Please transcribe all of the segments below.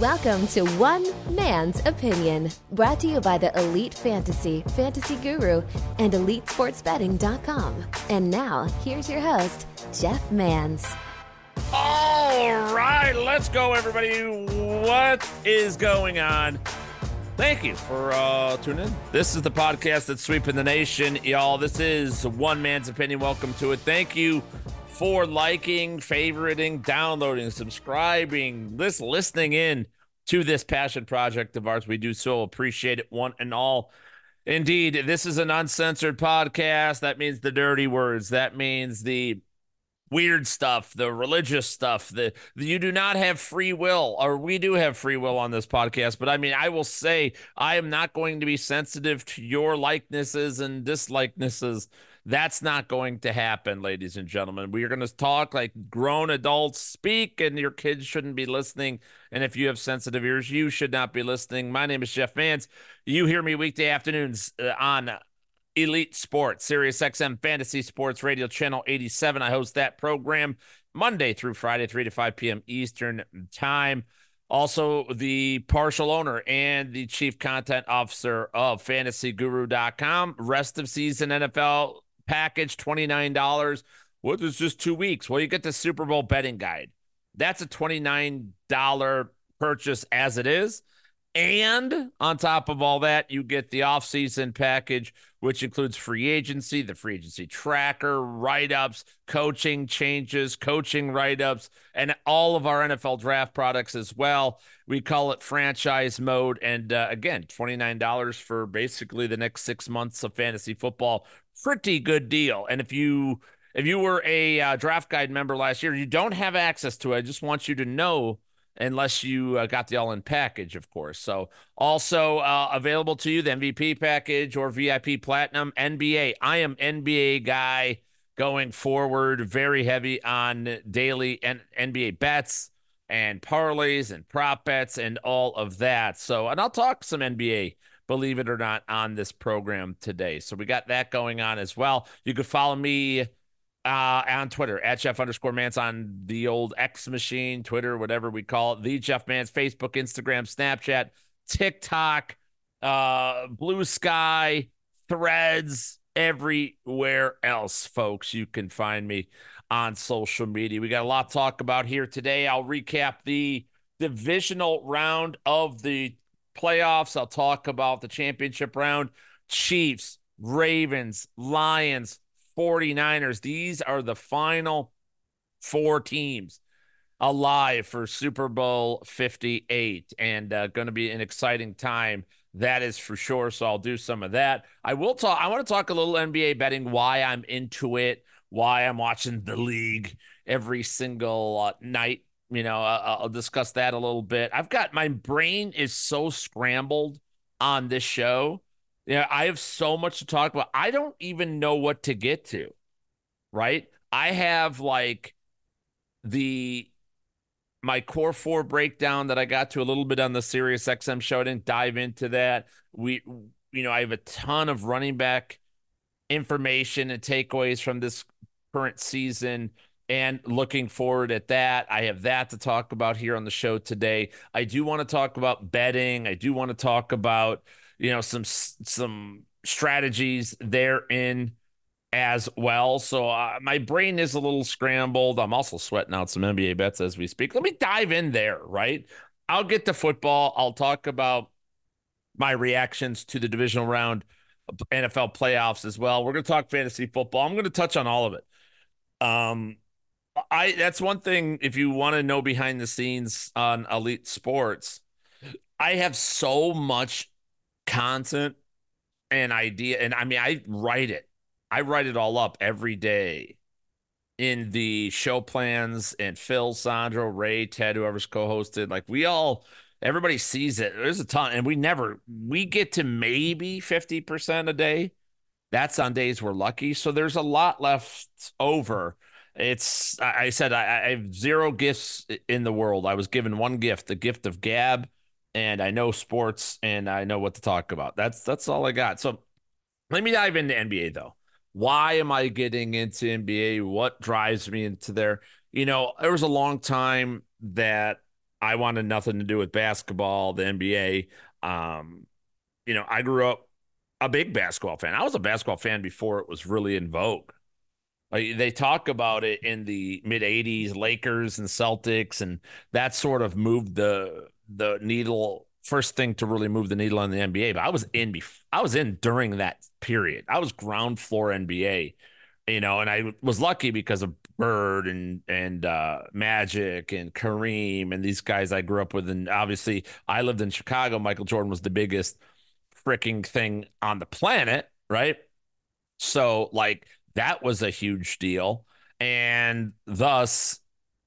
Welcome to One Man's Opinion, brought to you by the Elite Fantasy, Fantasy Guru, and EliteSportsBetting.com. And now, here's your host, Jeff Mans. All right, let's go, everybody. What is going on? Thank you for uh, tuning in. This is the podcast that's sweeping the nation, y'all. This is One Man's Opinion. Welcome to it. Thank you for liking, favoriting, downloading, subscribing, this listening in to this passion project of ours. We do so appreciate it, one and all. Indeed, this is an uncensored podcast. That means the dirty words. That means the weird stuff, the religious stuff. The, you do not have free will, or we do have free will on this podcast. But I mean, I will say I am not going to be sensitive to your likenesses and dislikenesses. That's not going to happen, ladies and gentlemen. We are going to talk like grown adults speak, and your kids shouldn't be listening. And if you have sensitive ears, you should not be listening. My name is Jeff Mans. You hear me weekday afternoons uh, on Elite Sports, Sirius XM Fantasy Sports Radio Channel 87. I host that program Monday through Friday, 3 to 5 p.m. Eastern Time. Also, the partial owner and the chief content officer of fantasyguru.com. Rest of season NFL package, $29. What is just two weeks? Well, you get the Super Bowl betting guide. That's a $29 purchase as it is. And on top of all that, you get the offseason package, which includes free agency, the free agency tracker, write ups, coaching changes, coaching write ups, and all of our NFL draft products as well. We call it franchise mode. And uh, again, $29 for basically the next six months of fantasy football. Pretty good deal. And if you if you were a uh, draft guide member last year, you don't have access to it. I just want you to know unless you uh, got the all in package, of course. So, also uh, available to you the MVP package or VIP Platinum NBA. I am NBA guy going forward, very heavy on daily and NBA bets and parlays and prop bets and all of that. So, and I'll talk some NBA. Believe it or not, on this program today. So we got that going on as well. You could follow me uh, on Twitter at Jeff underscore Mans on the old X machine, Twitter, whatever we call it. The Jeff Mans, Facebook, Instagram, Snapchat, TikTok, uh, Blue Sky, Threads, everywhere else, folks. You can find me on social media. We got a lot to talk about here today. I'll recap the divisional round of the playoffs. I'll talk about the championship round. Chiefs, Ravens, Lions, 49ers. These are the final four teams alive for Super Bowl 58 and uh, going to be an exciting time. That is for sure. So I'll do some of that. I will talk. I want to talk a little NBA betting, why I'm into it, why I'm watching the league every single uh, night. You know, uh, I'll discuss that a little bit. I've got my brain is so scrambled on this show yeah, I have so much to talk about. I don't even know what to get to. Right? I have like the my core four breakdown that I got to a little bit on the Sirius XM show. I didn't dive into that. We, you know, I have a ton of running back information and takeaways from this current season and looking forward at that. I have that to talk about here on the show today. I do want to talk about betting. I do want to talk about you know some some strategies therein as well. So uh, my brain is a little scrambled. I'm also sweating out some NBA bets as we speak. Let me dive in there, right? I'll get to football. I'll talk about my reactions to the divisional round NFL playoffs as well. We're going to talk fantasy football. I'm going to touch on all of it. Um I that's one thing if you want to know behind the scenes on elite sports, I have so much content and idea. And I mean, I write it. I write it all up every day in the show plans and Phil, Sandro, Ray, Ted, whoever's co-hosted. Like we all everybody sees it. There's a ton, and we never we get to maybe 50% a day. That's on days we're lucky. So there's a lot left over. It's I said I, I have zero gifts in the world. I was given one gift, the gift of gab and I know sports and I know what to talk about. That's that's all I got. So let me dive into NBA though. Why am I getting into NBA? What drives me into there? you know, there was a long time that I wanted nothing to do with basketball, the NBA. Um, you know, I grew up a big basketball fan. I was a basketball fan before it was really in vogue. They talk about it in the mid '80s, Lakers and Celtics, and that sort of moved the the needle. First thing to really move the needle on the NBA. But I was in bef- I was in during that period. I was ground floor NBA, you know, and I was lucky because of Bird and and uh, Magic and Kareem and these guys I grew up with. And obviously, I lived in Chicago. Michael Jordan was the biggest freaking thing on the planet, right? So like that was a huge deal. And thus,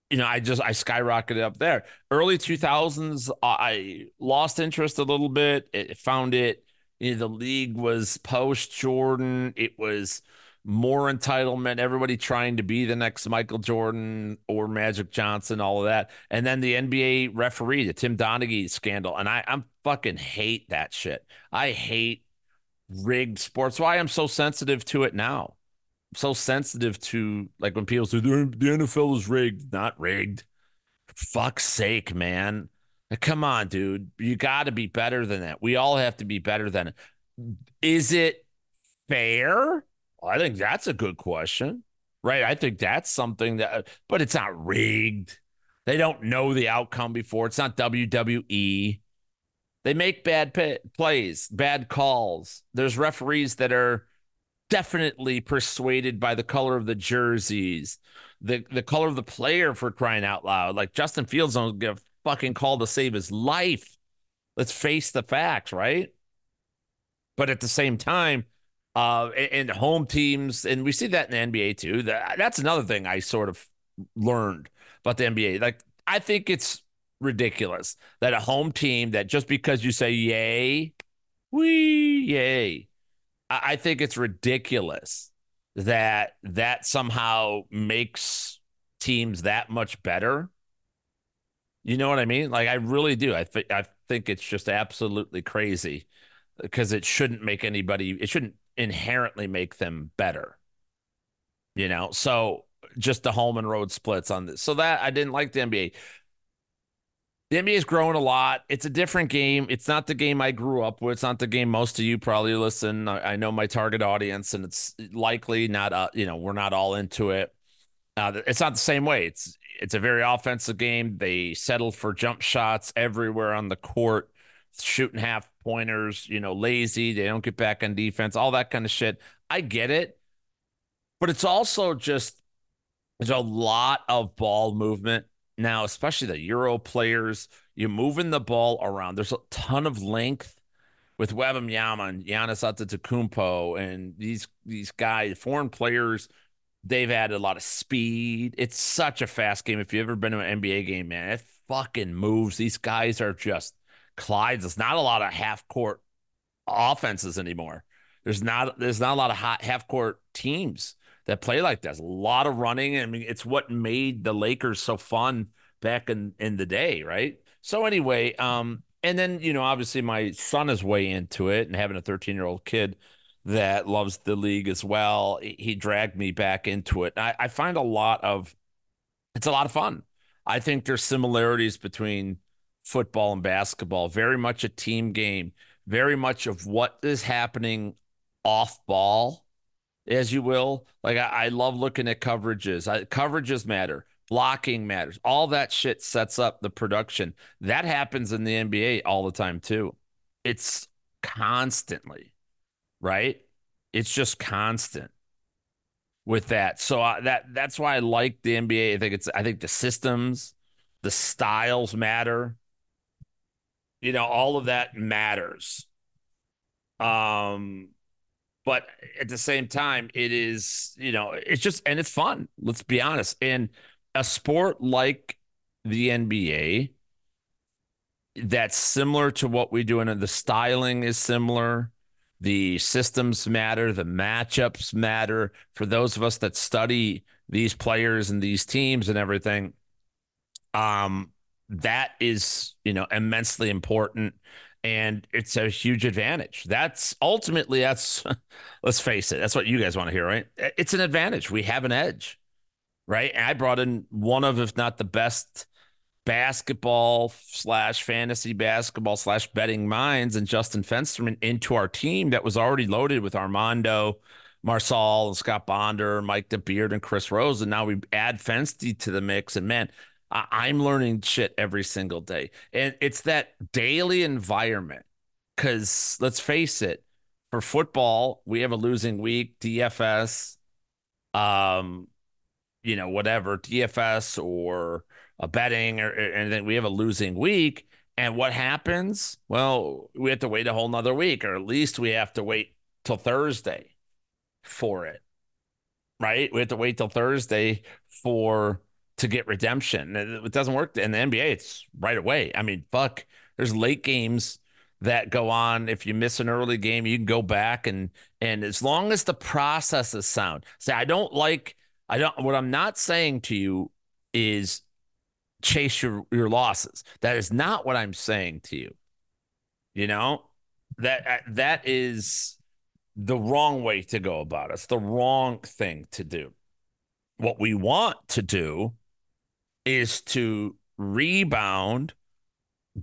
you know, I just I skyrocketed up there. Early 2000s, uh, I lost interest a little bit. It found it, you know, the league was post Jordan. It was more entitlement, everybody trying to be the next Michael Jordan or Magic Johnson, all of that. And then the NBA referee, the Tim Donaghy scandal. And I, I'm fucking hate that shit. I hate rigged sports. Why I'm so sensitive to it now. So sensitive to like when people say the NFL is rigged, not rigged. Fuck's sake, man. Come on, dude. You got to be better than that. We all have to be better than it. Is it fair? I think that's a good question, right? I think that's something that, but it's not rigged. They don't know the outcome before. It's not WWE. They make bad plays, bad calls. There's referees that are definitely persuaded by the color of the jerseys, the the color of the player for crying out loud. Like Justin Fields don't get a fucking call to save his life. Let's face the facts, right? But at the same time, uh, and, home teams, and we see that in the NBA too. That, that's another thing I sort of learned about the NBA. Like, I think it's ridiculous that a home team that just because you say yay, we yay, I, think it's ridiculous that that somehow makes teams that much better. You know what I mean? Like I really do. I think I think it's just absolutely crazy because it shouldn't make anybody. It shouldn't inherently make them better. You know, so just the home and road splits on this. So that I didn't like the NBA. The NBA is growing a lot. It's a different game. It's not the game I grew up with. It's not the game most of you probably listen. I, I know my target audience, and it's likely not. Uh, you know, we're not all into it. Uh, it's not the same way. It's it's a very offensive game. They settle for jump shots everywhere on the court shooting half pointers, you know, lazy. They don't get back on defense, all that kind of shit. I get it. But it's also just, there's a lot of ball movement now, especially the Euro players. You're moving the ball around. There's a ton of length with Wembanyama and Giannis Antetokounmpo and these these guys, foreign players. They've added a lot of speed. It's such a fast game. If you've ever been to an NBA game, man, it fucking moves. These guys are just Clyde's. There's not a lot of half court offenses anymore. There's not there's not a lot of hot half court teams that play like this. A lot of running. I mean, it's what made the Lakers so fun back in in the day, right? So anyway, um, and then you know, obviously my son is way into it, and having a 13 year old kid that loves the league as well, he dragged me back into it. I, I find a lot of it's a lot of fun. I think there's similarities between football and basketball, very much a team game, very much of what is happening off ball, as you will. Like I, I love looking at coverages. I, coverages matter. Blocking matters. All that shit sets up the production. That happens in the NBA all the time too. It's constantly, right? It's just constant with that. So uh, that that's why I like the NBA. I think it's I think the systems, the styles matter you know all of that matters um but at the same time it is you know it's just and it's fun let's be honest. And a sport like the nba that's similar to what we do and the styling is similar the systems matter the matchups matter. For those of us that study these players and these teams and everything um that is, you know, immensely important and it's a huge advantage. That's ultimately that's let's face it, that's what you guys want to hear, right? It's an advantage. We have an edge. right? And I brought in one of, if not the best basketball slash fantasy basketball slash betting minds and Justin Fensterman into our team that was already loaded with Armando, Marsal, and Scott Bonder, Mike DeBeard, and Chris Rose. And now we add Fensty to the mix. And man, I'm learning shit every single day. And it's that daily environment. Because let's face it, for football, we have a losing week, DFS, um, you know, whatever, DFS or a betting or, and then we have a losing week. And what happens? Well, we have to wait a whole nother week, or at least we have to wait till Thursday for it. Right? We have to wait till Thursday for to get redemption. It doesn't work in the NBA. It's right away. I mean, fuck. There's late games that go on. If you miss an early game, you can go back and and as long as the process is sound. Say, I don't like. I don't. What I'm not saying to you is chase your your losses. That is not what I'm saying to you. You know that uh, that is the wrong way to go about it. It's the wrong thing to do. What we want to do is to rebound,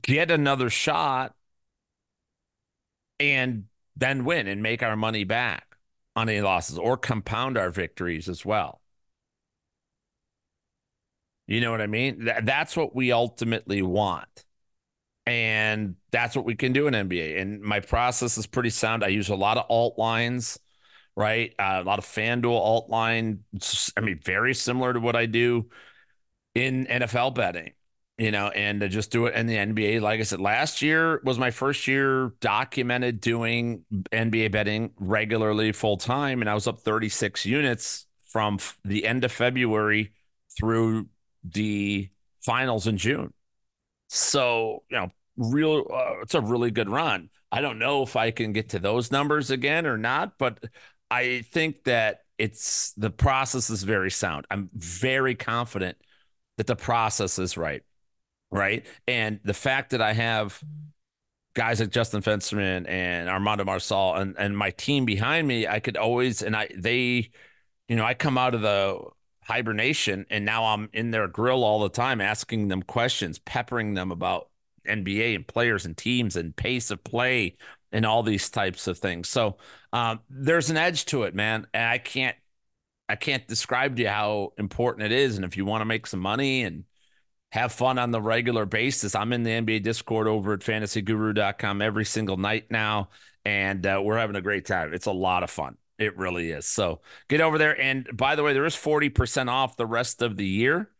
get another shot, and then win and make our money back on any losses or compound our victories as well. You know what I mean? Th- that's what we ultimately want. And that's what we can do in NBA. And my process is pretty sound. I use a lot of alt lines, right? Uh, a lot of FanDuel alt line. I mean, very similar to what I do in NFL betting, you know, and to just do it in the NBA. Like I said, last year was my first year documented doing NBA betting regularly full time. And I was up 36 units from f- the end of February through the finals in June. So, you know, real uh, it's a really good run. I don't know if I can get to those numbers again or not, but I think that it's the process is very sound. I'm very confident that the process is right. Right? And the fact that I have guys like Justin Fensterman and Armando Marsal and and my team behind me, I could always and I they you know, I come out of the hibernation and now I'm in their grill all the time asking them questions, peppering them about NBA and players and teams and pace of play and all these types of things. So um, there's an edge to it, man. And I can't I can't describe to you how important it is. And if you want to make some money and have fun on the regular basis, I'm in the NBA Discord over at fantasyguru.com every single night now. And uh, we're having a great time. It's a lot of fun. It really is. So get over there. And by the way, there is 40% off the rest of the year.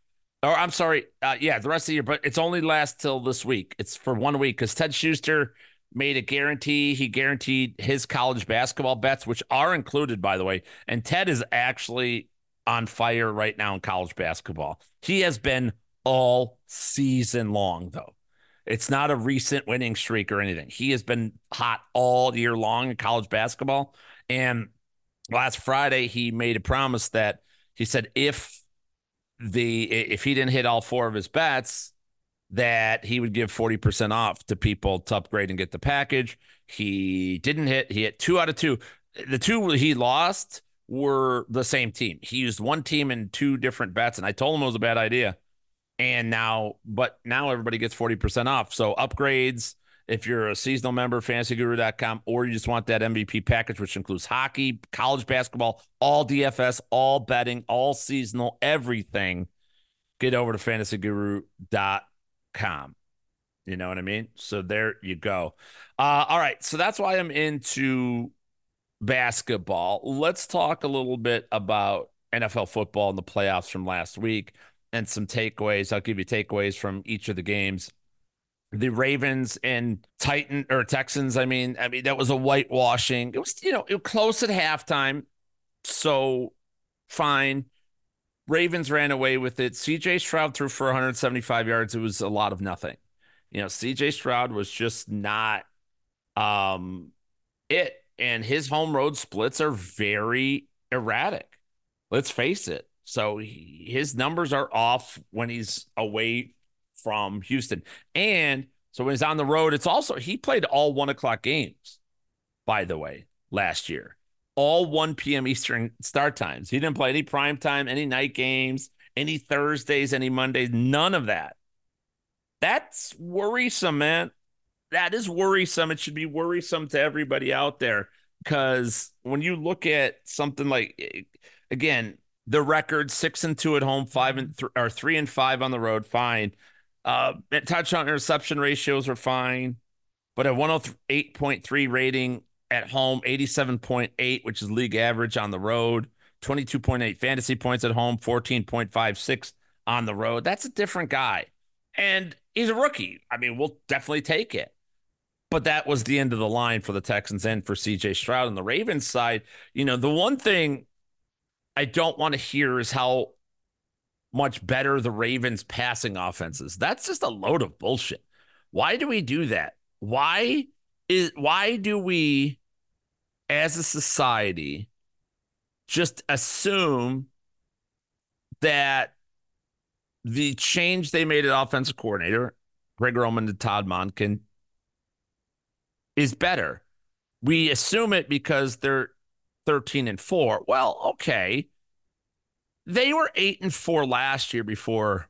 Or I'm sorry. Uh, yeah, the rest of the year, but it's only lasts till this week. It's for one week because Ted Schuster made a guarantee. He guaranteed his college basketball bets, which are included, by the way. And Ted is actually on fire right now in college basketball. He has been all season long, though. It's not a recent winning streak or anything. He has been hot all year long in college basketball. And last Friday, he made a promise that he said if the if he didn't hit all four of his bets, that he would give 40% off to people to upgrade and get the package. He didn't hit, he hit two out of two. The two he lost were the same team. He used one team in two different bets, and I told him it was a bad idea. And now, but now everybody gets 40% off. So upgrades, if you're a seasonal member, fantasyguru.com, or you just want that MVP package, which includes hockey, college basketball, all DFS, all betting, all seasonal, everything, get over to fantasyguru.com. You know what I mean? So there you go. Uh, all right. So that's why I'm into basketball. Let's talk a little bit about NFL football and the playoffs from last week and some takeaways. I'll give you takeaways from each of the games the Ravens and Titan or Texans. I mean, I mean that was a whitewashing. It was you know it was close at halftime, so fine. Ravens ran away with it. C.J. Stroud threw for 175 yards. It was a lot of nothing. You know, C.J. Stroud was just not um it, and his home road splits are very erratic. Let's face it. So he, his numbers are off when he's away from Houston. And so when he's on the road, it's also he played all one o'clock games, by the way, last year. All 1 p.m. Eastern start times. He didn't play any prime time, any night games, any Thursdays, any Mondays, none of that. That's worrisome, man. That is worrisome. It should be worrisome to everybody out there because when you look at something like, again, the record six and two at home, five and th- or three and five on the road, fine. Uh, touchdown interception ratios are fine, but a 108.3 rating at home, 87.8, which is league average on the road, 22.8 fantasy points at home, 14.56 on the road. That's a different guy. And he's a rookie. I mean, we'll definitely take it. But that was the end of the line for the Texans and for CJ Stroud on the Ravens side. You know, the one thing I don't want to hear is how much better the Ravens passing offense is. That's just a load of bullshit. Why do we do that? Why is why do we as a society just assume that the change they made at offensive coordinator, Greg Roman to Todd Monken, is better. We assume it because they're 13 and 4. Well, okay. They were 8 and 4 last year before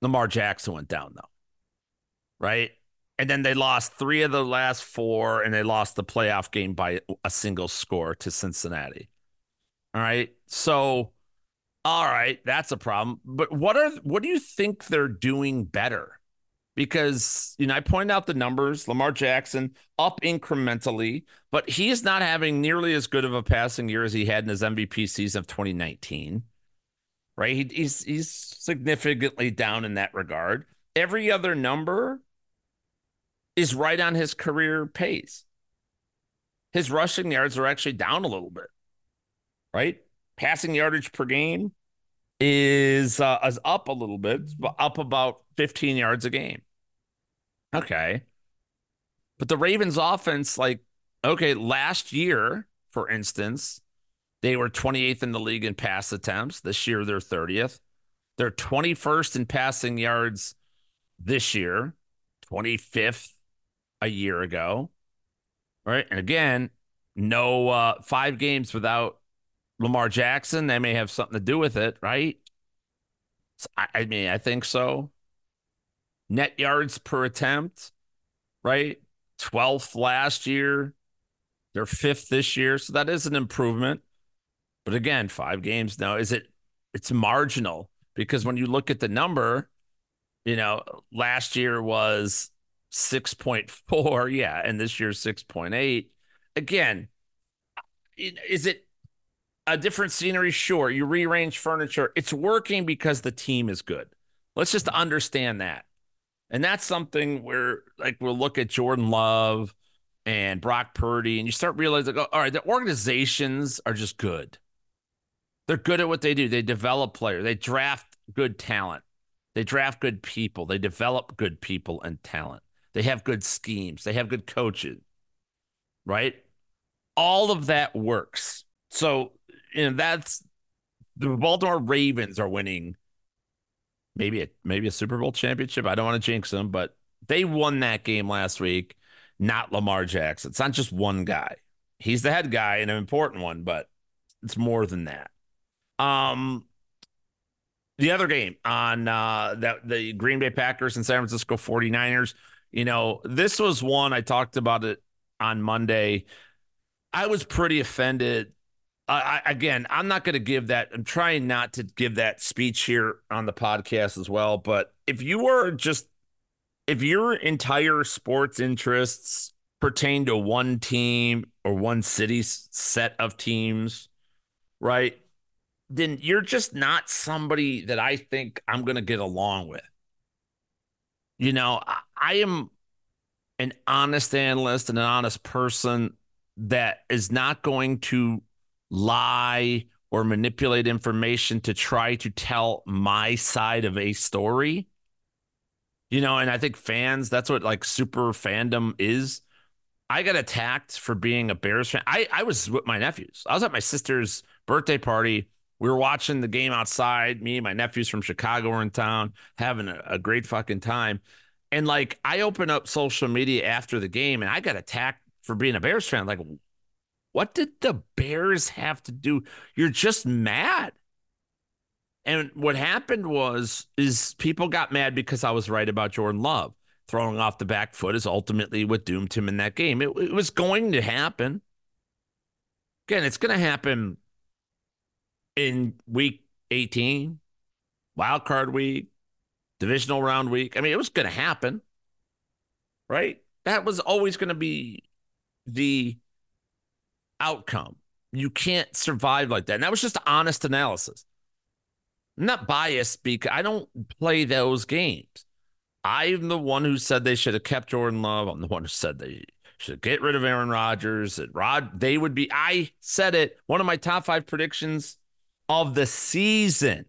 Lamar Jackson went down though. Right? And then they lost 3 of the last 4 and they lost the playoff game by a single score to Cincinnati. All right? So all right, that's a problem. But what are what do you think they're doing better? because you know I pointed out the numbers. Lamar Jackson up incrementally, but he is not having nearly as good of a passing year as he had in his MVP season of 2019. Right? He, he's he's significantly down in that regard. Every other number is right on his career pace. His rushing yards are actually down a little bit. Right? Passing yardage per game is uh, is up a little bit, up about 15 yards a game. Okay. But the Ravens offense, like, okay, last year, for instance, they were 28th in the league in pass attempts. This year, they're 30th. They're 21st in passing yards this year, 25th a year ago. Right. And again, no uh, five games without Lamar Jackson. That may have something to do with it, right? So, I, I mean, I think so net yards per attempt, right? 12th last year. They're fifth this year. So that is an improvement. But again, five games now. Is it it's marginal because when you look at the number, you know, last year was 6.4, yeah, and this year 6.8. Again, is it a different scenery? Sure. You rearrange furniture. It's working because the team is good. Let's just understand that. And that's something where, like, we'll look at Jordan Love and Brock Purdy, and you start realizing, oh, all right, the organizations are just good. They're good at what they do. They develop players, they draft good talent, they draft good people, they develop good people and talent. They have good schemes, they have good coaches, right? All of that works. So, you know, that's the Baltimore Ravens are winning maybe a maybe a Super Bowl championship. I don't want to jinx them, but they won that game last week. Not Lamar Jackson. It's not just one guy. He's the head guy and an important one, but it's more than that. Um, the other game on uh, that the Green Bay Packers and San Francisco 49ers, you know, this was one I talked about it on Monday. I was pretty offended I, again, I'm not going to give that. I'm trying not to give that speech here on the podcast as well. But if you were just, if your entire sports interests pertain to one team or one city's set of teams, right? Then you're just not somebody that I think I'm going to get along with. You know, I, I am an honest analyst and an honest person that is not going to lie or manipulate information to try to tell my side of a story. You know, and I think fans, that's what like super fandom is. I got attacked for being a Bears fan. I, I was with my nephews. I was at my sister's birthday party. We were watching the game outside. Me and my nephews from Chicago were in town having a, a great fucking time. And like, I opened up social media after the game and I got attacked for being a Bears fan. Like, What did the Bears have to do? You're just mad. And what happened was is people got mad because I was right about Jordan Love. Throwing off the back foot is ultimately what doomed him in that game. It, it was going to happen. Again, it's going to happen in week 18, wild card week, divisional round week. I mean, it was going to happen, right? That was always going to be the outcome. You can't survive like that. And that was just honest analysis. I'm not biased because I don't play those games. I'm the one who said they should have kept Jordan Love. I'm the one who said they should get rid of Aaron Rodgers. That Rod they would be. I said it. One of my top five predictions of the season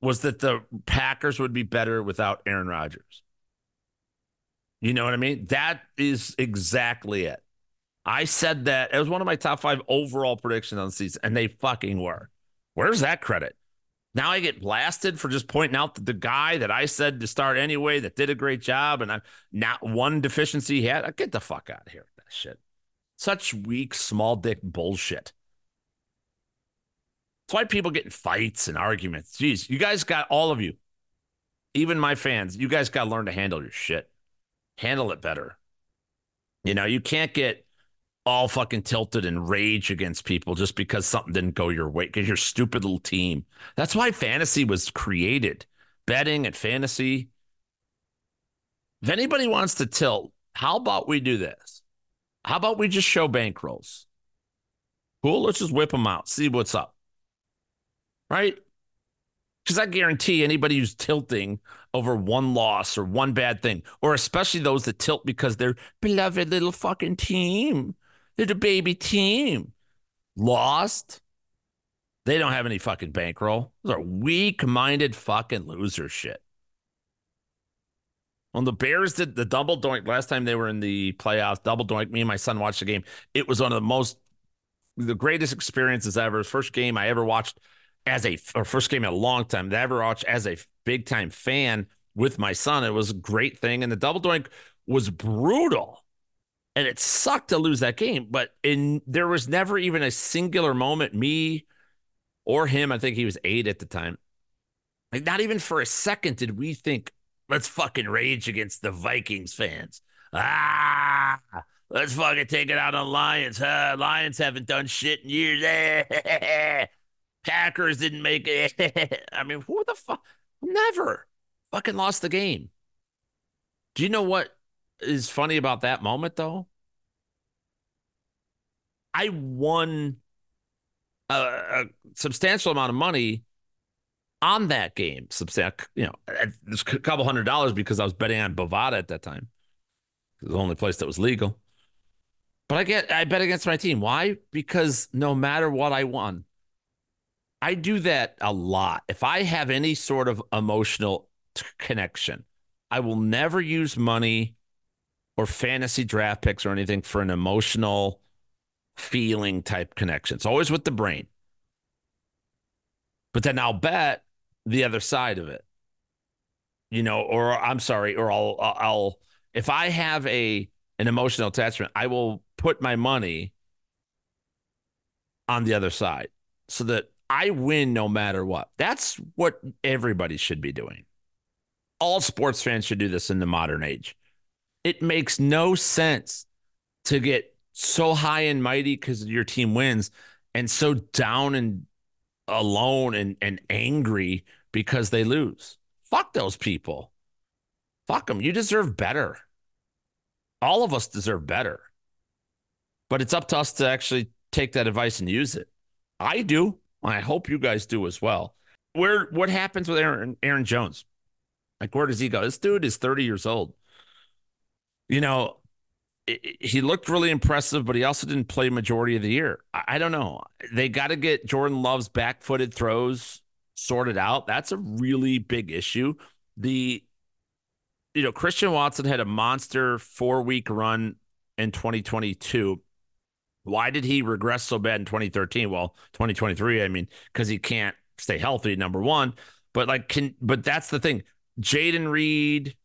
was that the Packers would be better without Aaron Rodgers. You know what I mean? That is exactly it. I said that it was one of my top five overall predictions on the season, and they fucking were. Where's that credit? Now I get blasted for just pointing out that the guy that I said to start anyway that did a great job and I'm not one deficiency he had. Get the fuck out of here with that shit. Such weak, small dick bullshit. That's why people get in fights and arguments. Jeez, you guys got all of you, even my fans, you guys got to learn to handle your shit. Handle it better. You know, you can't get all fucking tilted and rage against people just because something didn't go your way because you're stupid little team. That's why fantasy was created. Betting and fantasy. If anybody wants to tilt, how about we do this? How about we just show bankrolls? Cool. Let's just whip them out. See what's up. Right? Because I guarantee anybody who's tilting over one loss or one bad thing, or especially those that tilt because they're beloved little fucking team they're the baby team. Lost. They don't have any fucking bankroll. Those are weak minded fucking loser shit. When the Bears did the double doink last time they were in the playoffs, double doink, me and my son watched the game. It was one of the most, the greatest experiences ever. First game I ever watched as a, first game in a long time that I ever watched as a big time fan with my son. It was a great thing. And the double doink was brutal and it sucked to lose that game. But in there was never even a singular moment, me or him. I think he was eight at the time. Like not even for a second did we think let's fucking rage against the Vikings fans. Ah, let's fucking take it out on Lions. Huh? Lions haven't done shit in years. Packers didn't make it. I mean, who the fuck? Never fucking lost the game. Do you know what is funny about that moment though? I won a, a substantial amount of money on that game. Substantial, you know, a couple hundred dollars because I was betting on Bovada at that time. It was the only place that was legal. But I get I bet against my team. Why? Because no matter what I won. I do that a lot. If I have any sort of emotional t- connection, I will never use money or fantasy draft picks or anything for an emotional feeling type connection. It's always with the brain. But then I'll bet the other side of it. You know, or I'm sorry, or I'll I'll if I have a an emotional attachment, I will put my money on the other side so that I win no matter what. That's what everybody should be doing. All sports fans should do this in the modern age. It makes no sense to get so high and mighty because your team wins and so down and alone and, and angry because they lose. Fuck those people. Fuck them. You deserve better. All of us deserve better. But it's up to us to actually take that advice and use it. I do. I hope you guys do as well. Where what happens with Aaron Aaron Jones? Like where does he go? This dude is 30 years old you know, he looked really impressive, but he also didn't play majority of the year. I don't know. They got to get Jordan Love's back footed throws sorted out. That's a really big issue. The, you know, Christian Watson had a monster four week run in 2022. Why did he regress so bad in 2013? Well, 2023, I mean, because he can't stay healthy, number one. But like, can, but that's the thing. Jayden Reed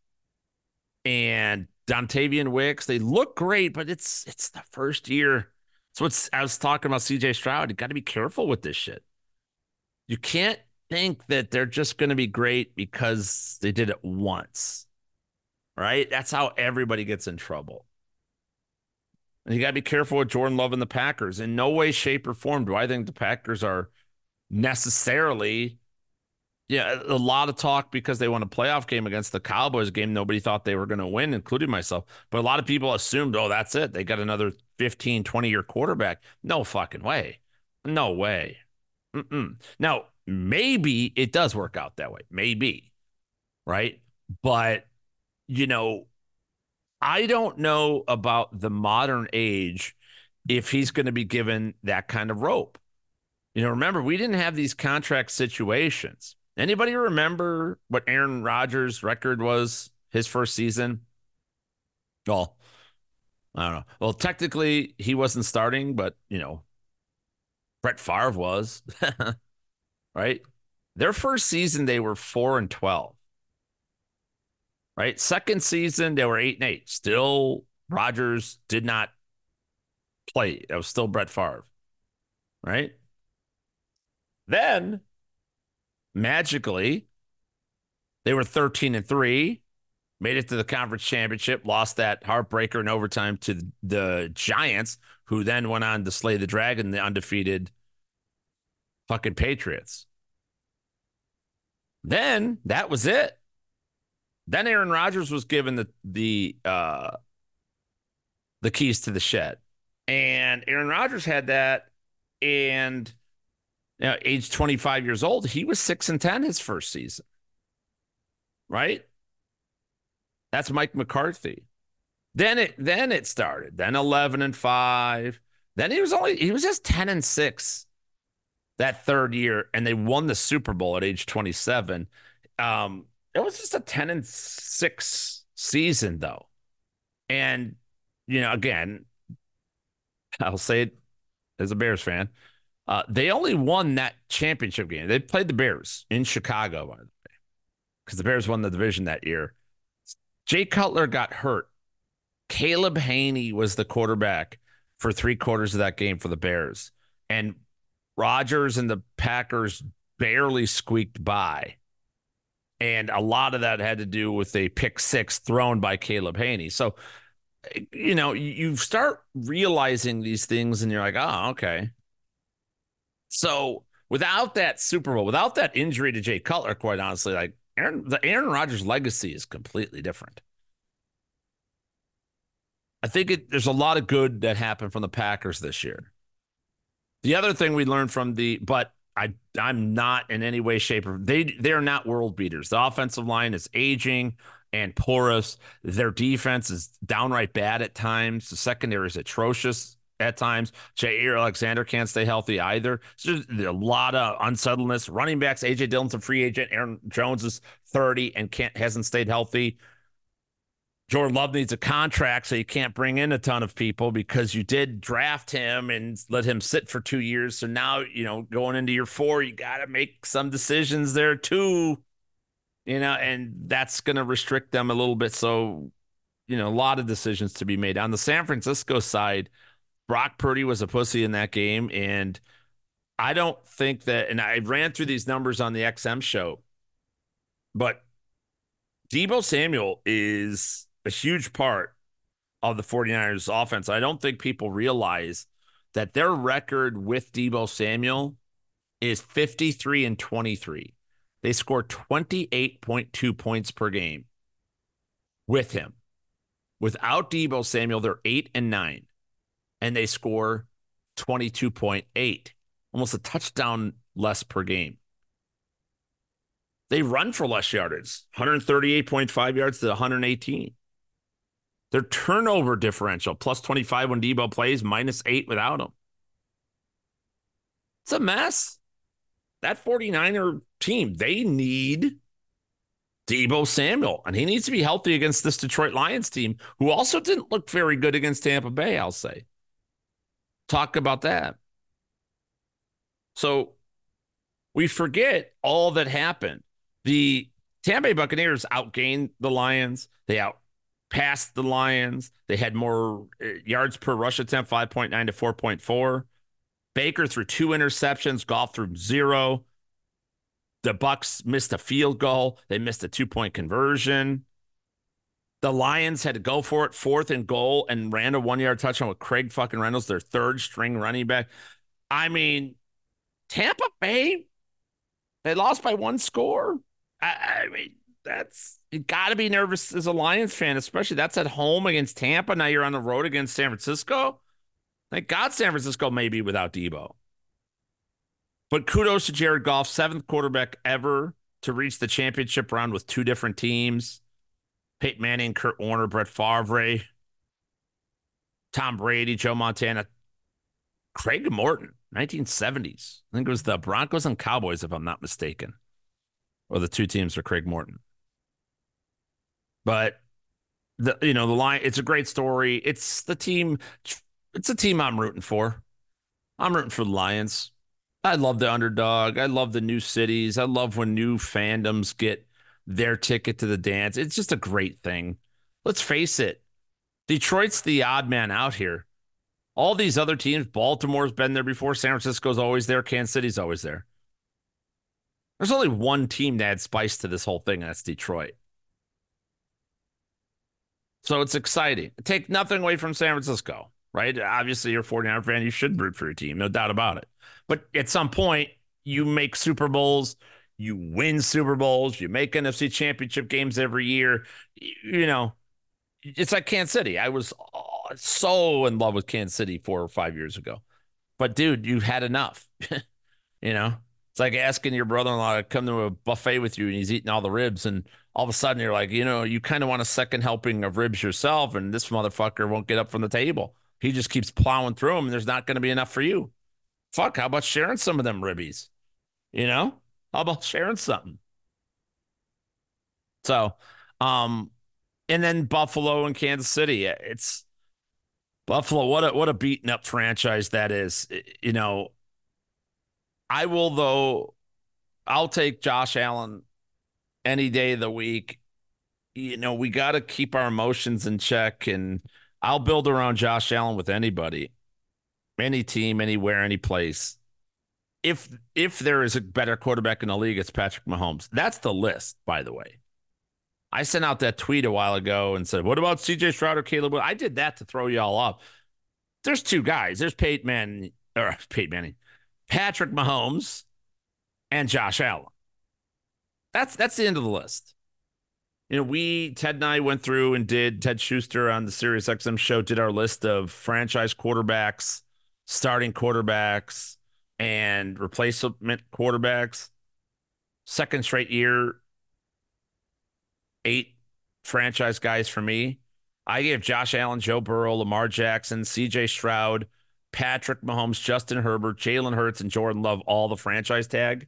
and Dontayvion Wicks, they look great, but it's it's the first year. So what's I was talking about CJ Stroud. You got to be careful with this shit. You can't think that they're just going to be great because they did it once. Right? That's how everybody gets in trouble. And you got to be careful with Jordan Love and the Packers. In no way, shape, or form do I think the Packers are necessarily yeah, a lot of talk because they won a playoff game against the Cowboys game. Nobody thought they were going to win, including myself. But a lot of people assumed, oh, that's it. They got another 15, 20 year quarterback. No fucking way. No way. Mm-mm. Now, maybe it does work out that way. Maybe. Right. But, you know, I don't know about the modern age if he's going to be given that kind of rope. You know, remember, we didn't have these contract situations Anybody remember what Aaron Rodgers' record was his first season? Well, I don't know. Well, technically he wasn't starting, but you know, Brett Favre was. right? Their first season they were 4 and 12. Right? Second season they were 8 and 8. Still Rodgers did not play. It was still Brett Favre. Right? Then magically, they were 13 and 3, made it to the conference championship, lost that heartbreaker in overtime to the Giants, who then went on to slay the dragon, the undefeated fucking Patriots. Then that was it. Then Aaron Rodgers was given the the uh the keys to the shed. And Aaron Rodgers had that and you know, age 25 years old, he was 6 and 10 his first season. Right? That's Mike McCarthy. Then it then it started. Then 11 and 5. Then he was only he was just 10 and 6 that third year and they won the Super Bowl at age 27. Um it was just a 10 and 6 season though. And you know, again, I'll say it as a Bears fan, uh, they only won that championship game. They played the Bears in Chicago, by the way, because the Bears won the division that year. Jay Cutler got hurt. Caleb Hanie was the quarterback for three quarters of that game for the Bears. And Rodgers and the Packers barely squeaked by. And a lot of that had to do with a pick six thrown by Caleb Hanie. So, you know, you start realizing these things and you're like, oh, okay. So without that Super Bowl, without that injury to Jay Cutler, quite honestly, like Aaron, the Aaron Rodgers legacy is completely different. I think it, there's a lot of good that happened from the Packers this year. The other thing we learned from the, but I I'm not in any way, shape, or they they're not world beaters. The offensive line is aging and porous. Their defense is downright bad at times. The secondary is atrocious at times. Jaire Alexander can't stay healthy either. So there's a lot of unsettledness. Running backs, AJ Dillon's a free agent. Aaron Jones is 30 and can't hasn't stayed healthy. Jordan Love needs a contract, so you can't bring in a ton of people because you did draft him and let him sit for two years. So now, you know, going into year four, you got to make some decisions there too, you know, and that's going to restrict them a little bit. So, you know, a lot of decisions to be made on the San Francisco side. Brock Purdy was a pussy in that game. And I don't think that, and I ran through these numbers on the XM show, but Deebo Samuel is a huge part of the 49ers offense. I don't think people realize that their record with Deebo Samuel is 53 and 23. They score 28.2 points per game with him. Without Deebo Samuel, they're 8 and 9 and they score 22.8, almost a touchdown less per game. They run for less yardage, 138.5 yards to 118. Their turnover differential, plus 25 when Deebo plays, minus eight without him. It's a mess. That 49er team, they need Deebo Samuel, and he needs to be healthy against this Detroit Lions team, who also didn't look very good against Tampa Bay, I'll say talk about that. So we forget all that happened. The Tampa Bay Buccaneers outgained the Lions. They out past the Lions. They had more uh, yards per rush attempt, 5.9 to 4.4. Baker threw two interceptions, Goff threw zero. The Bucs missed a field goal. They missed a two-point conversion. The Lions had to go for it, fourth and goal, and ran a one-yard touchdown with Craig fucking Reynolds, their third string running back. I mean, Tampa Bay, they lost by one score. I, I mean, that's you got to be nervous as a Lions fan, especially that's at home against Tampa. Now you're on the road against San Francisco. Thank God San Francisco may be without Deebo. But kudos to Jared Goff, seventh quarterback ever to reach the championship round with two different teams. Peyton Manning, Kurt Warner, Brett Favre, Tom Brady, Joe Montana, Craig Morton, 1970s. I think it was the Broncos and Cowboys, if I'm not mistaken. Or the two teams for Craig Morton. But the you know the line it's a great story. It's the team it's a team I'm rooting for. I'm rooting for the Lions. I love the underdog. I love the new cities. I love when new fandoms get their ticket to the dance. It's just a great thing. Let's face it. Detroit's the odd man out here. All these other teams, Baltimore's been there before, San Francisco's always there, Kansas City's always there. There's only one team that adds spice to this whole thing, and that's Detroit. So it's exciting. Take nothing away from San Francisco, right? Obviously, you're a 49er fan. You should root for your team, no doubt about it. But at some point, you make Super Bowls, you win Super Bowls, you make NFC championship games every year. You know, it's like Kansas City. I was uh, so in love with Kansas City four or five years ago. But dude, you've had enough. you know, it's like asking your brother in law to come to a buffet with you and he's eating all the ribs. And all of a sudden you're like, you know, you kind of want a second helping of ribs yourself. And this motherfucker won't get up from the table. He just keeps plowing through them and there's not going to be enough for you. Fuck, how about sharing some of them ribbies? You know, how about sharing something? So, um, and then Buffalo and Kansas City. It's Buffalo. What a what a beaten up franchise that is. You know, I will though. I'll take Josh Allen any day of the week. You know, we got to keep our emotions in check, and I'll build around Josh Allen with anybody, any team, anywhere, any place. If if there is a better quarterback in the league, it's Patrick Mahomes. That's the list, by the way. I sent out that tweet a while ago and said, "What about CJ Stroud or Caleb?" I did that to throw y'all off. There's two guys. There's Peyton Manning or Peyton Manning, Patrick Mahomes, and Josh Allen. That's that's the end of the list. You know, we Ted and I went through and did Ted Schuster on the Sirius XM show did our list of franchise quarterbacks, starting quarterbacks, and replacement quarterbacks. Second straight year, eight franchise guys for me. I gave Josh Allen, Joe Burrow, Lamar Jackson, CJ Stroud, Patrick Mahomes, Justin Herbert, Jalen Hurts, and Jordan Love all the franchise tag.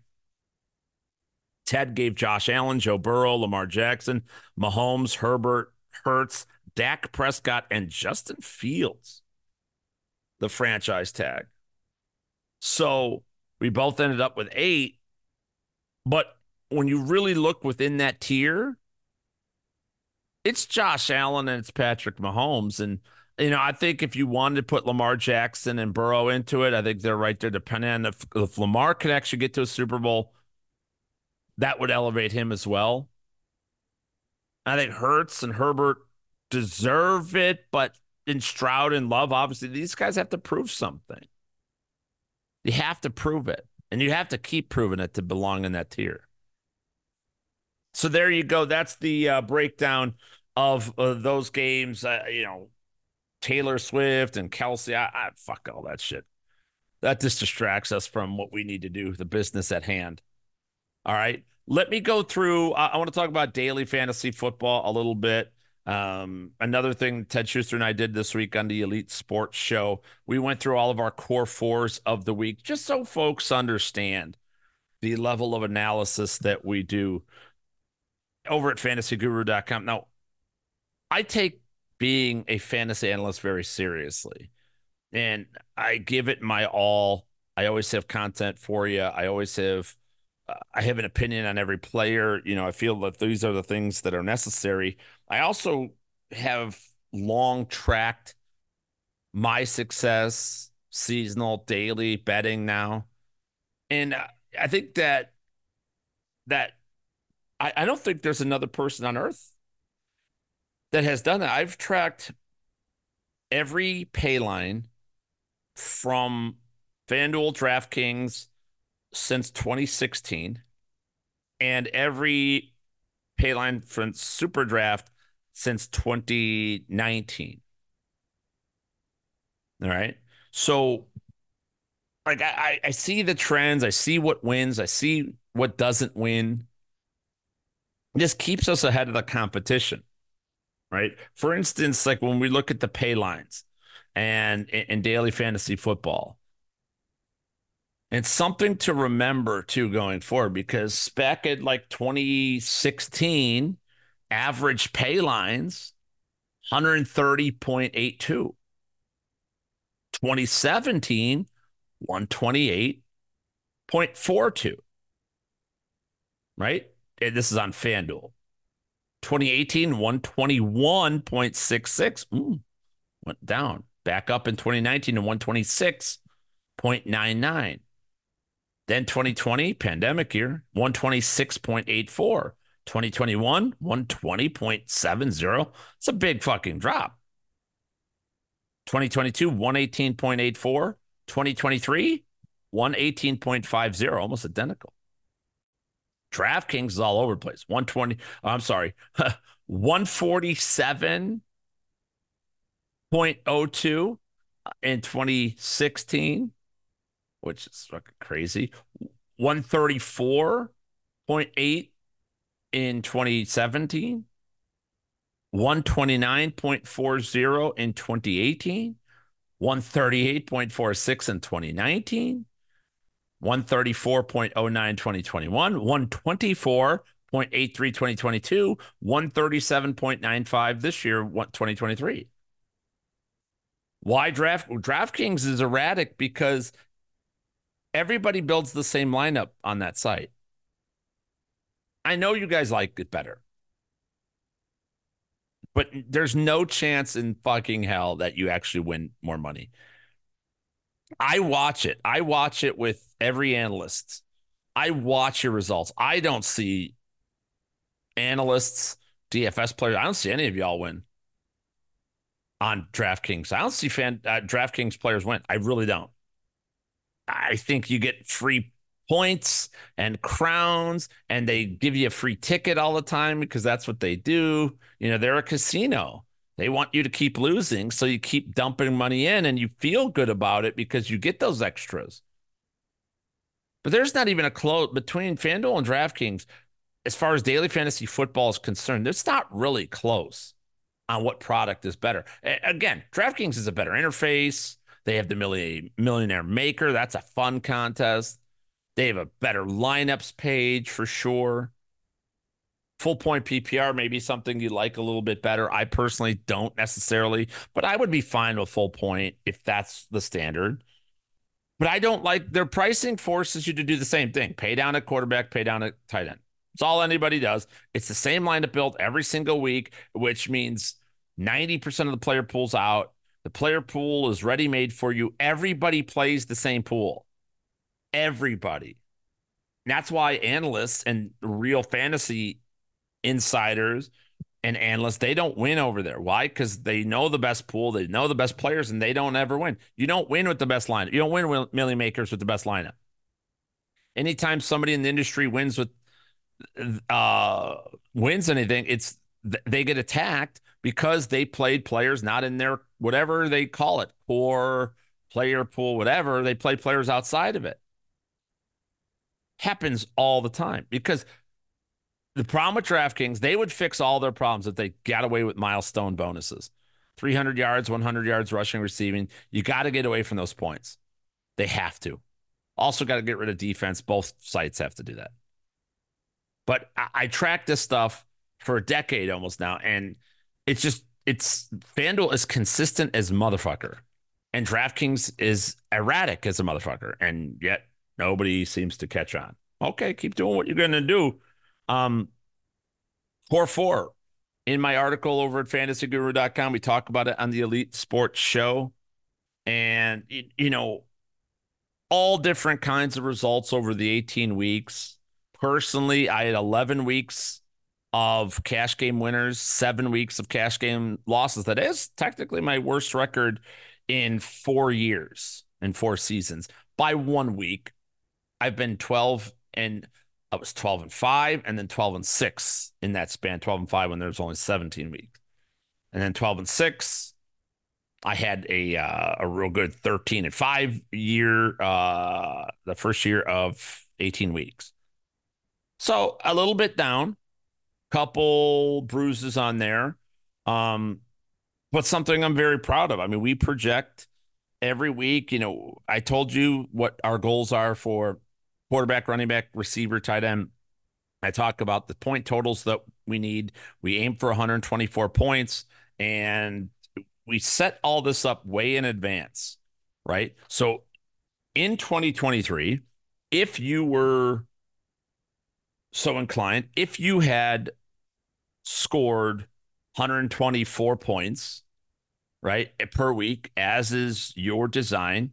Ted gave Josh Allen, Joe Burrow, Lamar Jackson, Mahomes, Herbert, Hurts, Dak Prescott, and Justin Fields the franchise tag. So we both ended up with eight. But when you really look within that tier, it's Josh Allen and it's Patrick Mahomes. And you know, I think if you wanted to put Lamar Jackson and Burrow into it, I think they're right there. Depending on if, if Lamar could actually get to a Super Bowl, that would elevate him as well. I think Hurts and Herbert deserve it, but in Stroud and Love, obviously, these guys have to prove something. You have to prove it, and you have to keep proving it to belong in that tier. So there you go. That's the uh, breakdown of uh, those games. Uh, you know, Taylor Swift and Kelce. I, I fuck all that shit. That just distracts us from what we need to do, the business at hand. All right. Let me go through. I want to talk about daily fantasy football a little bit. Um, another thing Ted Schuster and I did this week on the Elite Sports Show, we went through all of our core fours of the week just so folks understand the level of analysis that we do over at fantasyguru.com. Now, I take being a fantasy analyst very seriously and I give it my all. I always have content for you. I always have I have an opinion on every player. You know, I feel that these are the things that are necessary. I also have long tracked my success, seasonal, daily betting now. And I think that that I, I don't think there's another person on earth that has done that. I've tracked every pay line from FanDuel DraftKings since 2016 and every pay line from Super Draft since 2019. All right. So like I, I see the trends, I see what wins, I see what doesn't win. Just keeps us ahead of the competition. Right. For instance, like when we look at the pay lines and in daily fantasy football. It's something to remember too going forward because back at like 2016, average pay lines 130.82. 2017, 128.42. Right? And this is on FanDuel. 2018, 121.66. Mm, went down. Back up in 2019 to 126.99. Then 2020, pandemic year, 126.84. 2021, 120.70. It's a big fucking drop. 2022, 118.84. 2023, 118.50, almost identical. DraftKings is all over the place. 120, I'm sorry, 147.02 in 2016, which is fucking crazy. 134.8 in 2017, 129.40 in 2018, 138.46 in 2019, 134.09 2021, 124.83 2022, 137.95 this year, 2023. Why draft DraftKings is erratic because everybody builds the same lineup on that site. I know you guys like it better. But there's no chance in fucking hell that you actually win more money. I watch it. I watch it with every analyst. I watch your results. I don't see analysts, DFS players. I don't see any of y'all win on DraftKings. I don't see fan uh, DraftKings players win. I really don't. I think you get free points and crowns and they give you a free ticket all the time because that's what they do. You know, they're a casino. They want you to keep losing, so you keep dumping money in and you feel good about it because you get those extras. But there's not even a close between FanDuel and DraftKings as far as daily fantasy football is concerned. It's not really close on what product is better. Again, DraftKings is a better interface. They have the millionaire maker. That's a fun contest. They have a better lineups page for sure. Full point PPR may be something you like a little bit better. I personally don't necessarily, but I would be fine with full point if that's the standard. But I don't like their pricing forces you to do the same thing pay down a quarterback, pay down a tight end. It's all anybody does. It's the same lineup built every single week, which means 90% of the player pulls out. The player pool is ready made for you. Everybody plays the same pool. Everybody. And that's why analysts and real fantasy insiders and analysts they don't win over there. Why? Because they know the best pool, they know the best players, and they don't ever win. You don't win with the best lineup. You don't win with million makers with the best lineup. Anytime somebody in the industry wins with uh wins anything, it's they get attacked because they played players not in their whatever they call it core player pool, whatever. They play players outside of it. Happens all the time because the problem with DraftKings, they would fix all their problems if they got away with milestone bonuses 300 yards, 100 yards rushing, receiving. You got to get away from those points. They have to. Also, got to get rid of defense. Both sites have to do that. But I, I track this stuff for a decade almost now, and it's just, it's FanDuel is consistent as motherfucker, and DraftKings is erratic as a motherfucker, and yet nobody seems to catch on. Okay, keep doing what you're going to do um, core four in my article over at fantasyguru.com. We talk about it on the Elite Sports Show. And, you know, all different kinds of results over the 18 weeks. Personally, I had 11 weeks of cash game winners, seven weeks of cash game losses. That is technically my worst record in four years, in four seasons. By one week, I've been 12 and I was 12 and 5 and then 12 and 6 in that span, 12 and 5 when there's only 17 weeks. And then 12 and 6 I had a uh, a real good 13 and 5 year uh the first year of 18 weeks. So, a little bit down, couple bruises on there. Um but something I'm very proud of. I mean, we project every week, you know, I told you what our goals are for quarterback, running back, receiver, tight end. I talk about the point totals that we need. We aim for 124 points and we set all this up way in advance, right? So in 2023, if you were so inclined, if you had scored 124 points, right, per week, as is your design,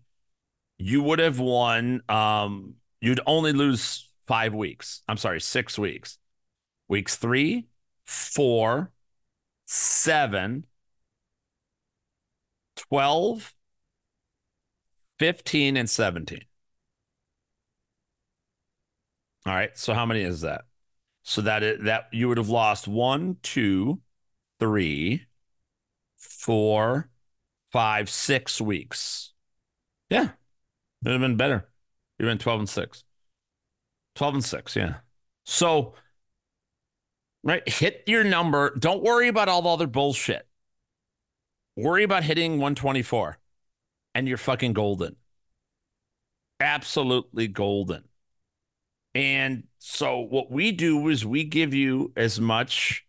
you would have won um, you'd only lose five weeks. I'm sorry, six weeks. Weeks three, four, seven, 12, 15, and 17. All right. So how many is that? So that it, that you would have lost one, two, three, four, five, six weeks. Yeah. It would have been better. You went 12 and 6. 12 and 6, yeah. So, right, hit your number. Don't worry about all the other bullshit. Worry about hitting 124 and you're fucking golden. Absolutely golden. And so, what we do is we give you as much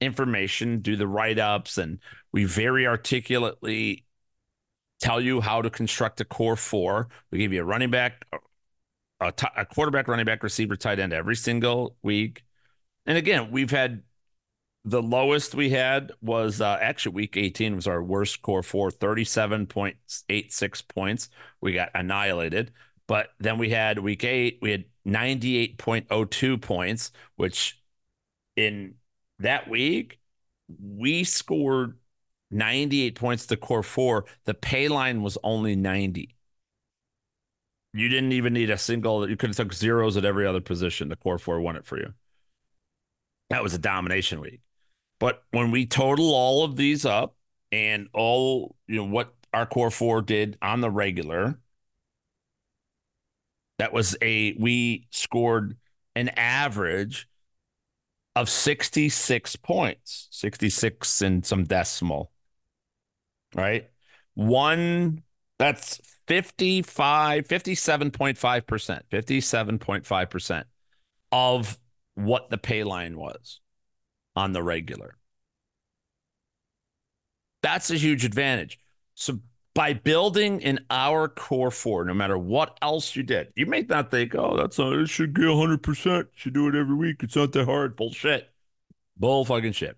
information, do the write ups, and we very articulately tell you how to construct a core four. We give you a running back, a, t- a quarterback, running back, receiver, tight end every single week. And again, we've had the lowest we had was uh, actually week 18 was our worst core four, 37.86 points. We got annihilated. But then we had week eight, we had 98.02 points, which in that week, we scored 98 points to core four. The pay line was only 90. You didn't even need a single. You could have took zeros at every other position. The core four won it for you. That was a domination week. But when we total all of these up and all you know what our core four did on the regular, that was a we scored an average of 66 points, 66 and some decimal. Right? One that's 55, 57.5%, 57.5% of what the pay line was on the regular. That's a huge advantage. So by building in our core four, no matter what else you did, you may not think, oh, that's not, it should get 100%. Should do it every week. It's not that hard. Bullshit. Bull fucking shit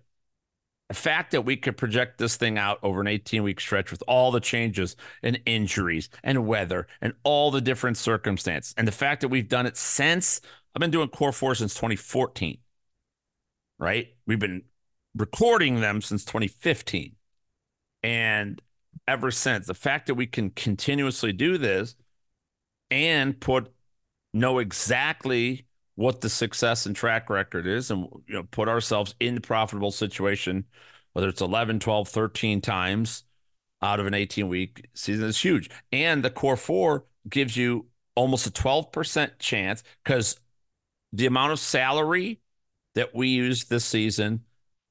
the fact that we could project this thing out over an 18 week stretch with all the changes and injuries and weather and all the different circumstances, and the fact that we've done it since I've been doing Core 4 since 2014, right? We've been recording them since 2015. And ever since, the fact that we can continuously do this and put know exactly what the success and track record is and you know put ourselves in the profitable situation whether it's 11 12 13 times out of an 18 week season is huge. And the core 4 gives you almost a 12% chance cuz the amount of salary that we used this season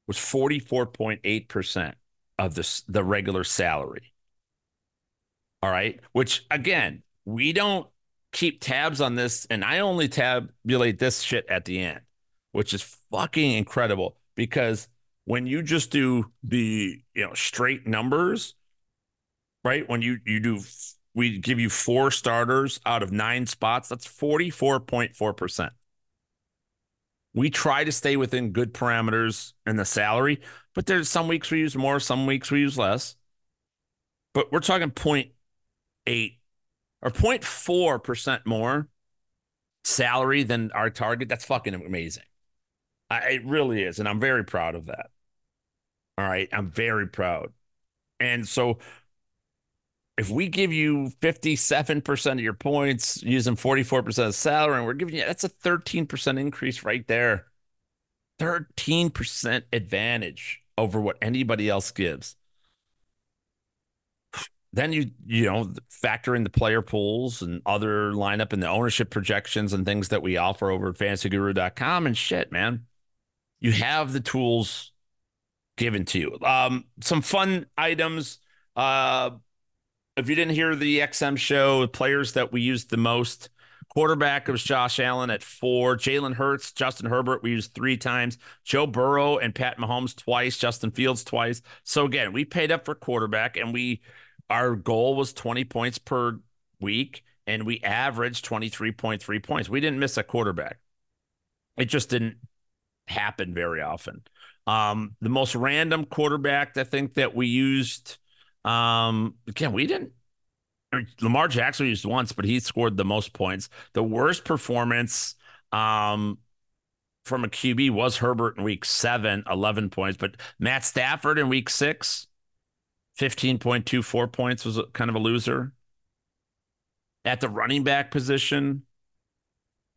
was 44.8% of this the regular salary all right which again we don't keep tabs on this, and I only tabulate this shit at the end, which is fucking incredible because when you just do the you know straight numbers, right? When you you do we give you four starters out of nine spots, that's 44.4%. We try to stay within good parameters in the salary, but there's some weeks we use more, some weeks we use less. But we're talking 0.8 or 0.4% more salary than our target. That's fucking amazing. I, it really is. And I'm very proud of that. All right. I'm very proud. And so if we give you 57% of your points using 44% of salary, and we're giving you that's a 13% increase right there. 13% advantage over what anybody else gives. Then you you know factor in the player pools and other lineup and the ownership projections and things that we offer over at fantasyguru.com and shit, man. You have the tools given to you. Um, some fun items. Uh, if you didn't hear the XM show, the players that we used the most, quarterback was Josh Allen at four, Jalen Hurts, Justin Herbert, we used three times, Joe Burrow and Pat Mahomes twice, Justin Fields twice. So again, we paid up for quarterback and we our goal was 20 points per week and we averaged 23.3 points. We didn't miss a quarterback. It just didn't happen very often. Um, the most random quarterback I think that we used um, again, we didn't. Lamar Jackson used once, but he scored the most points. The worst performance um, from a QB was Herbert in week seven, 11 points. But Matt Stafford in week six, 15.24 points was kind of a loser. At the running back position,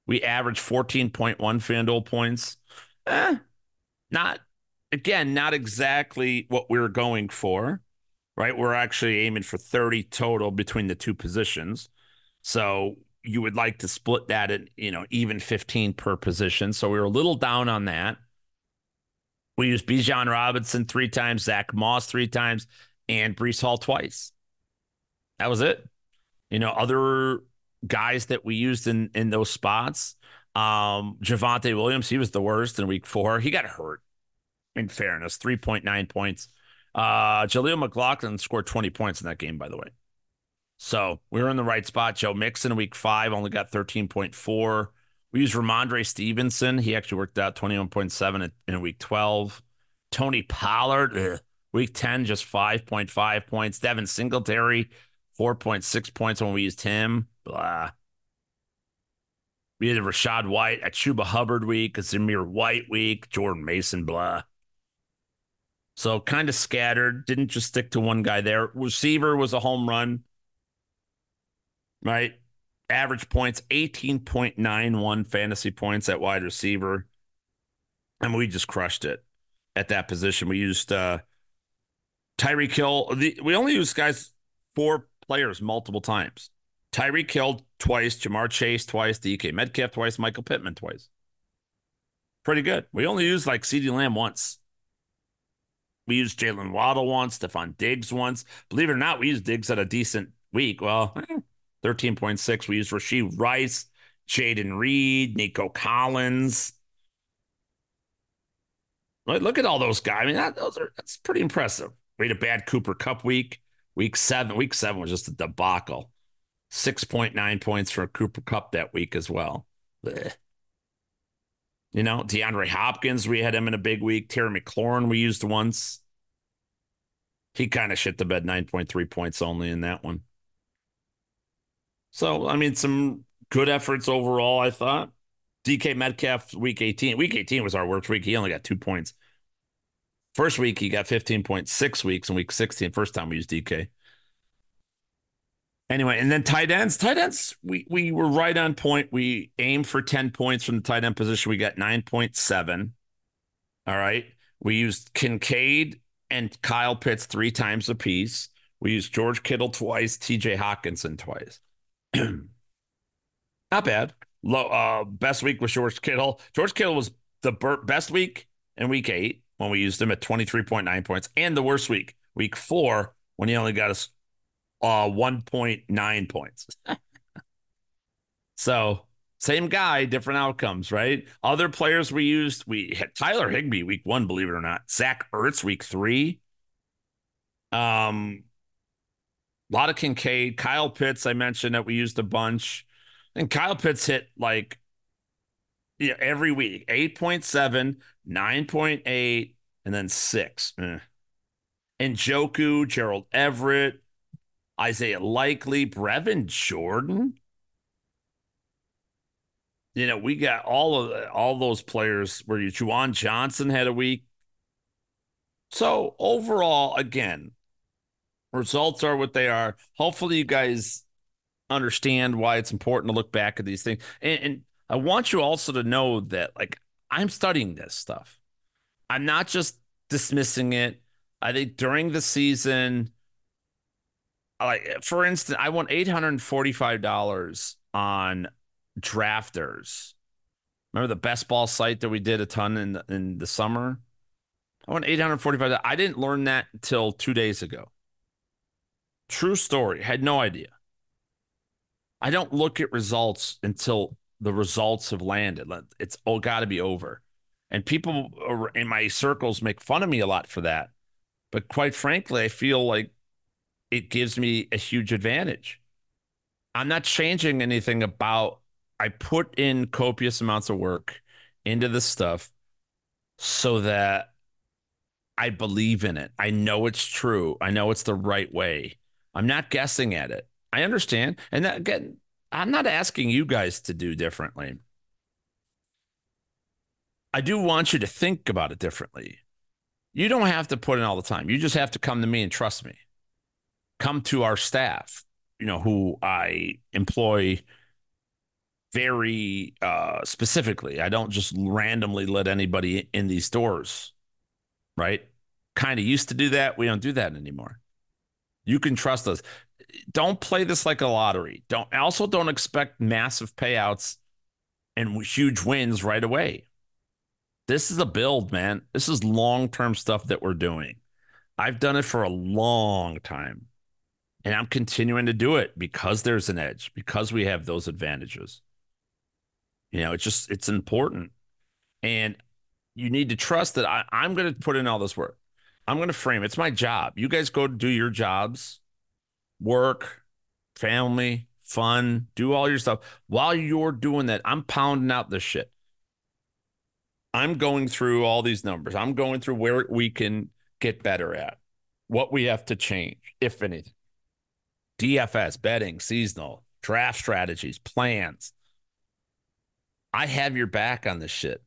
we averaged 14.1 FanDuel points. Eh, not, again, not exactly what we were going for right? We're actually aiming for 30 total between the two positions. So you would like to split that at, you know, even 15 per position. So we were a little down on that. We used Bijan Robinson three times, Zach Moss three times, and Breece Hall twice. That was it. You know, other guys that we used in in those spots. Um, Javonte Williams, he was the worst in week four. He got hurt. In fairness, 3.9 points. Uh, Jaleel McLaughlin scored 20 points in that game, by the way. So we were in the right spot. Joe Mixon week five only got 13.4. We used Rhamondre Stevenson. He actually worked out 21.7 in week 12. Tony Pollard, ugh, week 10, just 5.5 points. Devin Singletary, 4.6 points when we used him. Blah. We had Rachaad White at Chuba Hubbard week, Zamir White week, Jordan Mason, blah. So kind of scattered, didn't just stick to one guy there. Receiver was a home run, right? Average points 18.91 fantasy points at wide receiver. And we just crushed it at that position. We used uh Tyreek Hill. The, we only used guys four players multiple times. Tyreek Hill twice, Ja'Marr Chase twice, DK Metcalf twice, Michael Pittman twice. Pretty good. We only used like CeeDee Lamb once. We used Jaylen Waddle once, Stefon Diggs once. Believe it or not, we used Diggs at a decent week. Well, 13.6. We used Rashee Rice, Jayden Reed, Nico Collins. Look at all those guys. I mean, that, those are that's pretty impressive. We had a bad Cooper Kupp week. Week seven. Week seven was just a debacle. 6.9 points for a Cooper Kupp that week as well. Blech. You know, DeAndre Hopkins, we had him in a big week. Terry McLaurin, we used once. He kind of shit the bed 9.3 points only in that one. So, I mean, some good efforts overall, I thought. DK Metcalf, week 18. Week 18 was our worst week. He only got two points. First week, he got 15.6 weeks in week 16. First time we used DK. Anyway, and then tight ends. Tight ends, we we were right on point. We aim for 10 points from the tight end position. We got 9.7. All right. We used Kincaid and Kyle Pitts three times apiece. We used George Kittle twice, TJ Hockenson twice. Not bad. Low, uh, best week was George Kittle. George Kittle was the best week in week eight when we used him at 23.9 points, and the worst week, week four, when he only got us uh 1.9 points. so same guy, different outcomes, right? Other players we used, we had Tyler Higbee week one, believe it or not. Zach Ertz week three. Um, a lot of Kincaid, Kyle Pitts. I mentioned that we used a bunch, and Kyle Pitts hit like Yeah, every week 8.7, 9.8, and then six. Eh. And Njoku, Gerald Everett, Isaiah Likely, Brevin Jordan. You know, we got all of all those players where you Juwan Johnson had a week. So overall, again, results are what they are. Hopefully, you guys understand why it's important to look back at these things. And, and I want you also to know that, like, I'm studying this stuff. I'm not just dismissing it. I think during the season, like for instance, I won eight hundred and forty-five dollars on drafters. Remember the best ball site that we did a ton in in the summer? I won eight hundred forty-five. I didn't learn that until two days ago. True story. Had no idea. I don't look at results until the results have landed. It's all got to be over. And people in my circles make fun of me a lot for that. But quite frankly, I feel like it gives me a huge advantage. I'm not changing anything about I put in copious amounts of work into this stuff so that I believe in it. I know it's true. I know it's the right way. I'm not guessing at it. I understand. And that, again, I'm not asking you guys to do differently. I do want you to think about it differently. You don't have to put in all the time. You just have to come to me and trust me. Come to our staff, you know, who I employ very uh, specifically. I don't just randomly let anybody in these stores, right? Kind of used to do that. We don't do that anymore. You can trust us don't play this like a lottery. Don't also don't expect massive payouts and huge wins right away. This is a build, man. This is long-term stuff that we're doing. I've done it for a long time. And I'm continuing to do it because there's an edge, because we have those advantages. You know, it's just it's important. And you need to trust that I, I'm going to put in all this work. I'm going to frame. It's my job. You guys go do your jobs work, family, fun, do all your stuff. While you're doing that, I'm pounding out this shit. I'm going through all these numbers. I'm going through where we can get better at, what we have to change, if anything. DFS, betting, seasonal, draft strategies, plans. I have your back on this shit.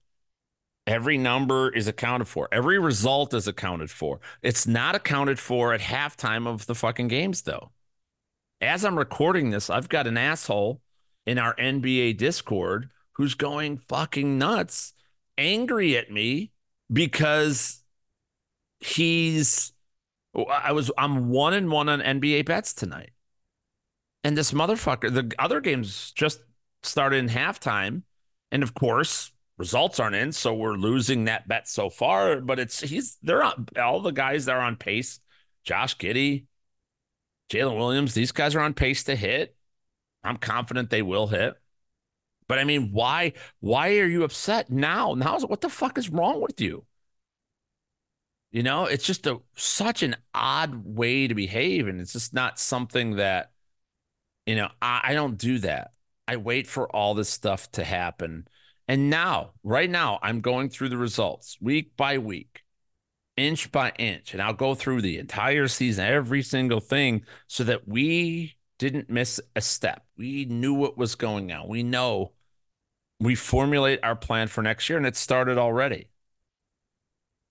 Every number is accounted for. Every result is accounted for. It's not accounted for at halftime of the fucking games, though as I'm recording this, I've got an asshole in our NBA Discord who's going fucking nuts, angry at me because he's I was I'm one and one on NBA bets tonight. And this motherfucker, the other games just started in halftime. And of course, results aren't in, so we're losing that bet so far. But it's he's they're on all the guys that are on pace. Josh Giddey, Jalen Williams, these guys are on pace to hit. I'm confident they will hit. But I mean, why why are you upset now? Now what the fuck is wrong with you? You know, it's just a such an odd way to behave, and it's just not something that you know. I, I don't do that. I wait for all this stuff to happen. And now, right now, I'm going through the results week by week inch by inch. And I'll go through the entire season, every single thing, so that we didn't miss a step. We knew what was going on. We know we formulate our plan for next year, and it started already.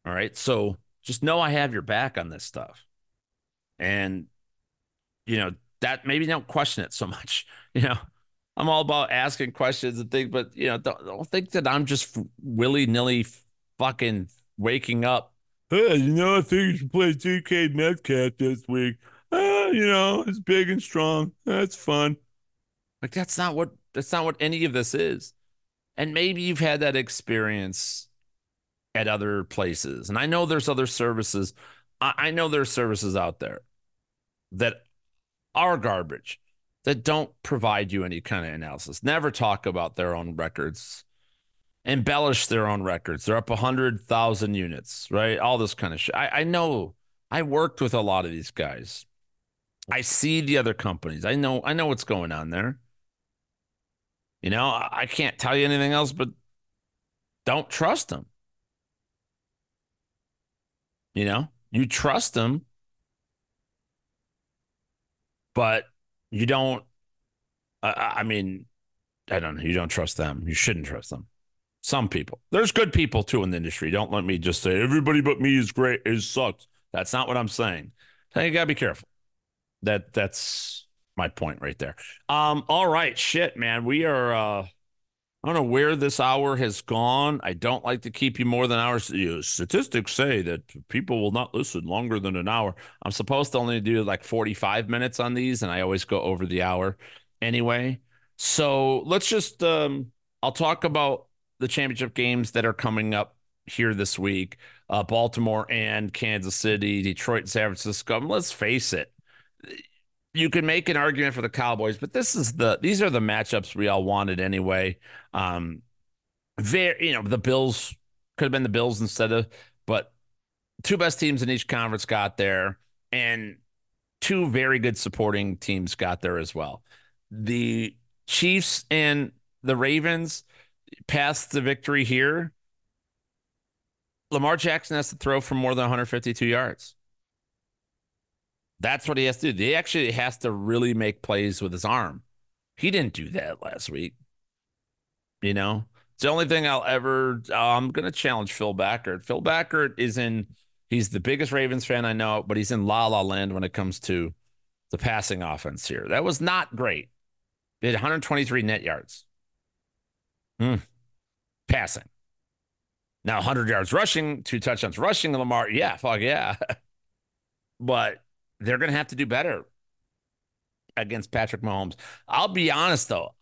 All right. So just know I have your back on this stuff. And, you know, that maybe don't question it so much. You know, I'm all about asking questions and things, but, you know, don't, don't think that I'm just willy nilly fucking waking up hey, you know, I think you should play DK Metcalf this week. Uh, you know, it's big and strong. That's fun. Like that's not what that's not what any of this is. And maybe you've had that experience at other places. And I know there's other services. I, I know there's services out there that are garbage that don't provide you any kind of analysis. Never talk about their own records embellish their own records. They're up 100,000 units, right? All this kind of shit. I, I know I worked with a lot of these guys. I see the other companies. I know I know what's going on there. You know, I, can't tell you anything else, but don't trust them. You know, you trust him, but you don't. Uh, I mean, I don't know. You don't trust them. You shouldn't trust them. Some people. There's good people too in the industry. Don't let me just say everybody but me is great is sucks. That's not what I'm saying. So you gotta be careful. That that's my point right there. Um, all right, shit, man. We are uh I don't know where this hour has gone. I don't like to keep you more than hours. Statistics say that people will not listen longer than an hour. I'm supposed to only do like 45 minutes on these, and I always go over the hour anyway. So let's just, um, I'll talk about the championship games that are coming up here this week uh, Baltimore and Kansas City, Detroit San Francisco. Let's face it, you can make an argument for the Cowboys, but this is the these are the matchups we all wanted anyway. Um, very, you know, the Bills could have been the Bills instead of, but two best teams in each conference got there, and two very good supporting teams got there as well. The Chiefs and the Ravens passed the victory here. Lamar Jackson has to throw for more than 152 yards. That's what he has to do. He actually has to really make plays with his arm. He didn't do that last week. You know, it's the only thing I'll ever. Uh, I'm going to challenge Phil Backert. Phil Backert is in. He's the biggest Ravens fan I know, but he's in la la land when it comes to the passing offense here. That was not great. They had 123 net yards. Hmm. Passing. Now 100 yards rushing, two touchdowns rushing. Lamar, yeah, fuck yeah. but they're going to have to do better against Patrick Mahomes. I'll be honest though,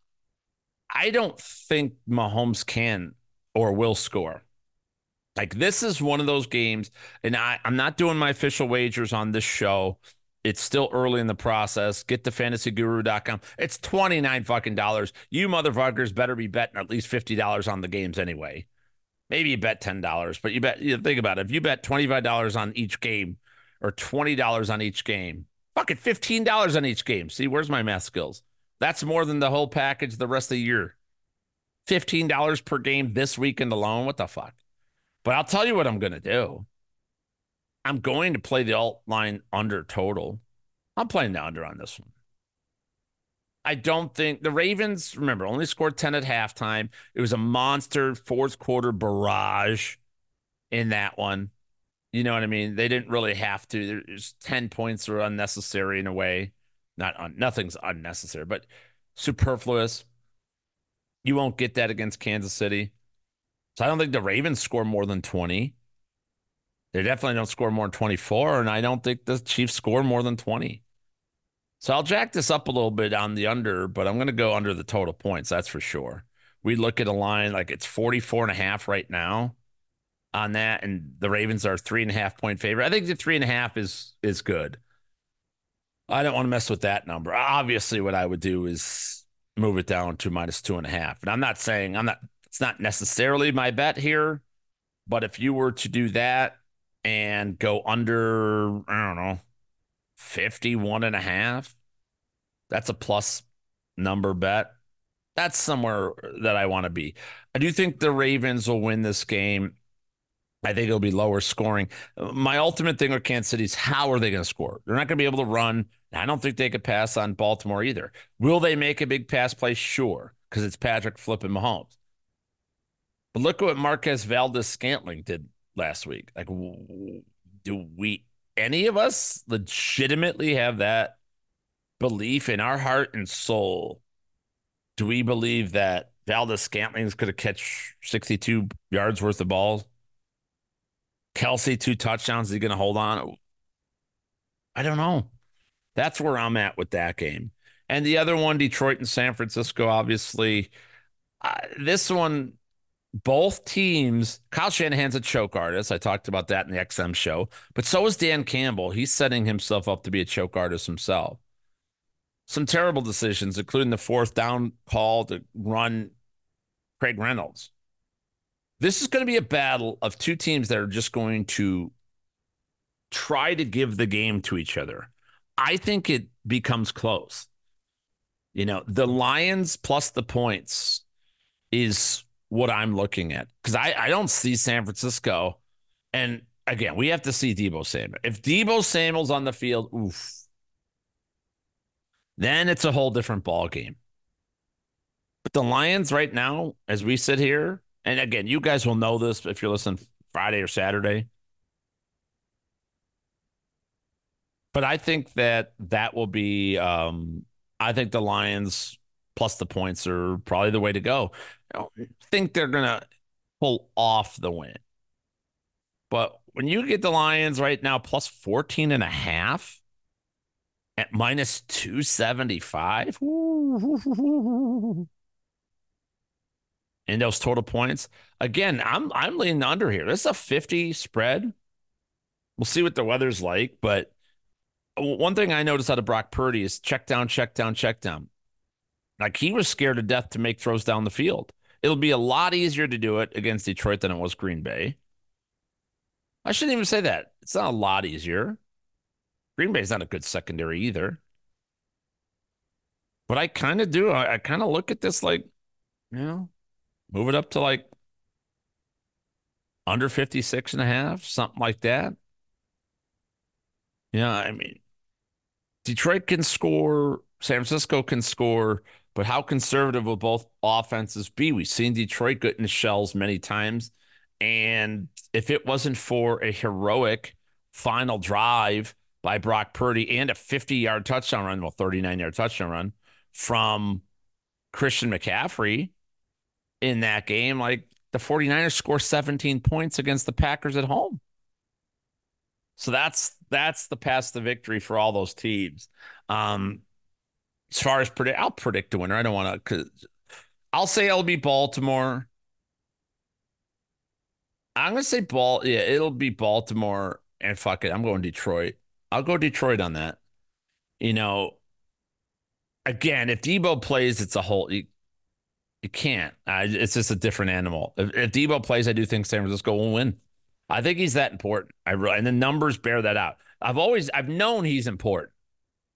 I don't think Mahomes can or will score. Like this is one of those games, and I, I'm not doing my official wagers on this show. It's still early in the process. Get to fantasyguru.com. It's 29 fucking dollars. You motherfuckers better be betting at least $50 on the games anyway. Maybe you bet $10, but you bet you think about it. If you bet $25 on each game, or $20 on each game. Fuck it, $15 on each game. See, where's my math skills? That's more than the whole package the rest of the year. $15 per game this weekend alone. What the fuck? But I'll tell you what I'm going to do. I'm going to play the alt line under total. I'm playing the under on this one. I don't think the Ravens, remember, only scored 10 at halftime. It was a monster fourth quarter barrage in that one. You know what I mean? They didn't really have to. There's 10 points are unnecessary in a way. Not un, nothing's unnecessary, but superfluous. You won't get that against Kansas City. So I don't think the Ravens score more than 20. They definitely don't score more than 24. And I don't think the Chiefs score more than 20. So I'll jack this up a little bit on the under, but I'm going to go under the total points. That's for sure. We look at a line like it's 44 and a half right now on that, and the Ravens are three and a half point favorite. I think the three and a half is is good. I don't want to mess with that number. Obviously, what I would do is move it down to minus two and a half. And I'm not saying I'm not. It's not necessarily my bet here, but if you were to do that and go under, I don't know, 51 and a half, that's a plus number bet. That's somewhere that I want to be. I do think the Ravens will win this game. I think it'll be lower scoring. My ultimate thing with Kansas City is how are they going to score? They're not going to be able to run. I don't think they could pass on Baltimore either. Will they make a big pass play? Sure, because it's Patrick flipping Mahomes. But look at what Marquez Valdes-Scantling did last week. Like, do we, any of us, legitimately have that belief in our heart and soul? Do we believe that Valdes-Scantling's going to catch 62 yards worth of balls? Kelce, two touchdowns. Is he going to hold on? I don't know. That's where I'm at with that game. And the other one, Detroit and San Francisco, obviously. Uh, this one, both teams, Kyle Shanahan's a choke artist. I talked about that in the XM show, but so is Dan Campbell. He's setting himself up to be a choke artist himself. Some terrible decisions, including the fourth down call to run Craig Reynolds. This is going to be a battle of two teams that are just going to try to give the game to each other. I think it becomes close. You know, the Lions plus the points is what I'm looking at because I, I don't see San Francisco. And again, we have to see Deebo Samuel. If Deebo Samuel's on the field, oof, then it's a whole different ball game. But the Lions right now, as we sit here, and again, you guys will know this if you're listening Friday or Saturday. But I think that that will be. Um, I think the Lions plus the points are probably the way to go. I don't think they're gonna pull off the win. But when you get the Lions right now plus 14 and a half at minus 275 in those total points, again, I'm I'm leaning under here. This is a 50 spread. We'll see what the weather's like, but one thing I noticed out of Brock Purdy is check down, check down, check down. Like he was scared to death to make throws down the field. It'll be a lot easier to do it against Detroit than it was Green Bay. I shouldn't even say that. It's not a lot easier. Green Bay's not a good secondary either. But I kind of do. I, I kind of look at this like, you know, move it up to like under 56 and a half, something like that. Yeah, I mean, Detroit can score, San Francisco can score, but how conservative will both offenses be? We've seen Detroit get in the shells many times. And if it wasn't for a heroic final drive by Brock Purdy and a 50 yard touchdown run, well, 39 yard touchdown run from Christian McCaffrey in that game, like the 49ers score 17 points against the Packers at home. So that's that's the path to victory for all those teams. Um, as far as predict, I'll predict a winner. I don't want to. Cause I'll say it'll be Baltimore. I'm gonna say ball. Yeah, it'll be Baltimore. And fuck it, I'm going Detroit. I'll go Detroit on that. You know, again, if Deebo plays, it's a whole. You, can't. Uh, it's just a different animal. If, if Deebo plays, I do think San Francisco will win. I think he's that important. I really, and the numbers bear that out. I've always, I've known he's important.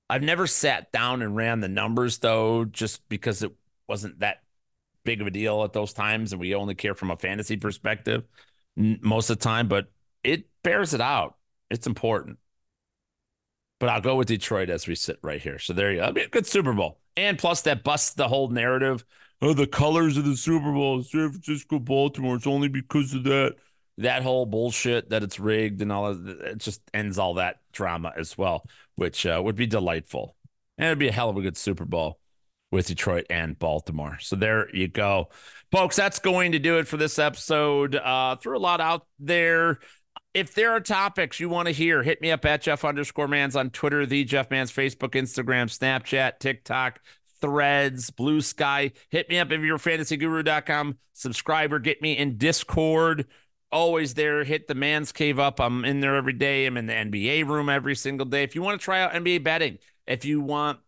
I've never sat down and ran the numbers though, just because it wasn't that big of a deal at those times, and we only care from a fantasy perspective most of the time. But it bears it out. It's important. But I'll go with Detroit as we sit right here. So there you go. Be a good Super Bowl. And plus, that busts the whole narrative. Oh, the colors of the Super Bowl, San Francisco, Baltimore. It's only because of that that whole bullshit that it's rigged and all of it just ends all that drama as well, which uh, would be delightful. And it'd be a hell of a good Super Bowl with Detroit and Baltimore. So there you go. Folks, that's going to do it for this episode. Uh, threw a lot out there. If there are topics you want to hear, hit me up at Jeff underscore Mans on Twitter, the Jeff Mans, Facebook, Instagram, Snapchat, TikTok, Threads, Blue Sky. Hit me up if you're fantasyguru.com subscriber. Get me in Discord always there. Hit the man's cave up. I'm in there every day. I'm in the NBA room every single day. If you want to try out NBA betting, if you want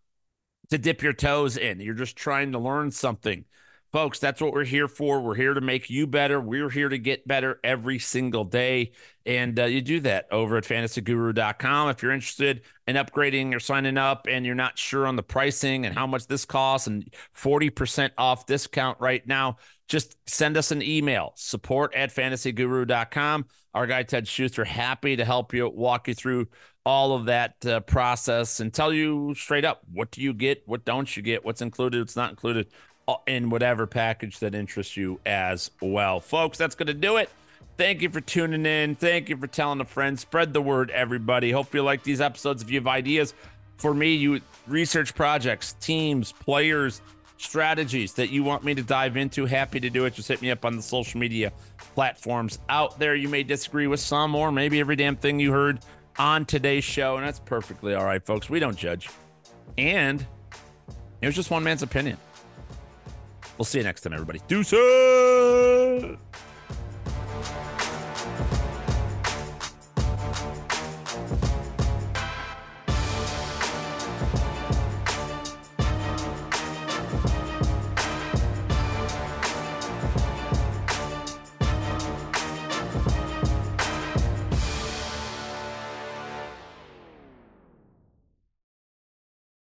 to dip your toes in, you're just trying to learn something. Folks, that's what we're here for. We're here to make you better. We're here to get better every single day. And uh, you do that over at fantasyguru.com. If you're interested in upgrading or signing up and you're not sure on the pricing and how much this costs and 40% off discount right now, just send us an email support at fantasyguru.com. Our guy Ted Schuster happy to help you walk you through all of that uh, process and tell you straight up what do you get, what don't you get, what's included, what's not included Uh, in whatever package that interests you as well. Folks, that's going to do it. Thank you for tuning in. Thank you for telling a friend. Spread the word, everybody. Hope you like these episodes. If you have ideas for me, you research projects, teams, players, strategies that you want me to dive into, happy to do it. Just hit me up on the social media platforms out there. You may disagree with some or maybe every damn thing you heard on today's show, and that's perfectly all right, folks. We don't judge. And it was just one man's opinion. We'll see you next time, everybody. Deuces!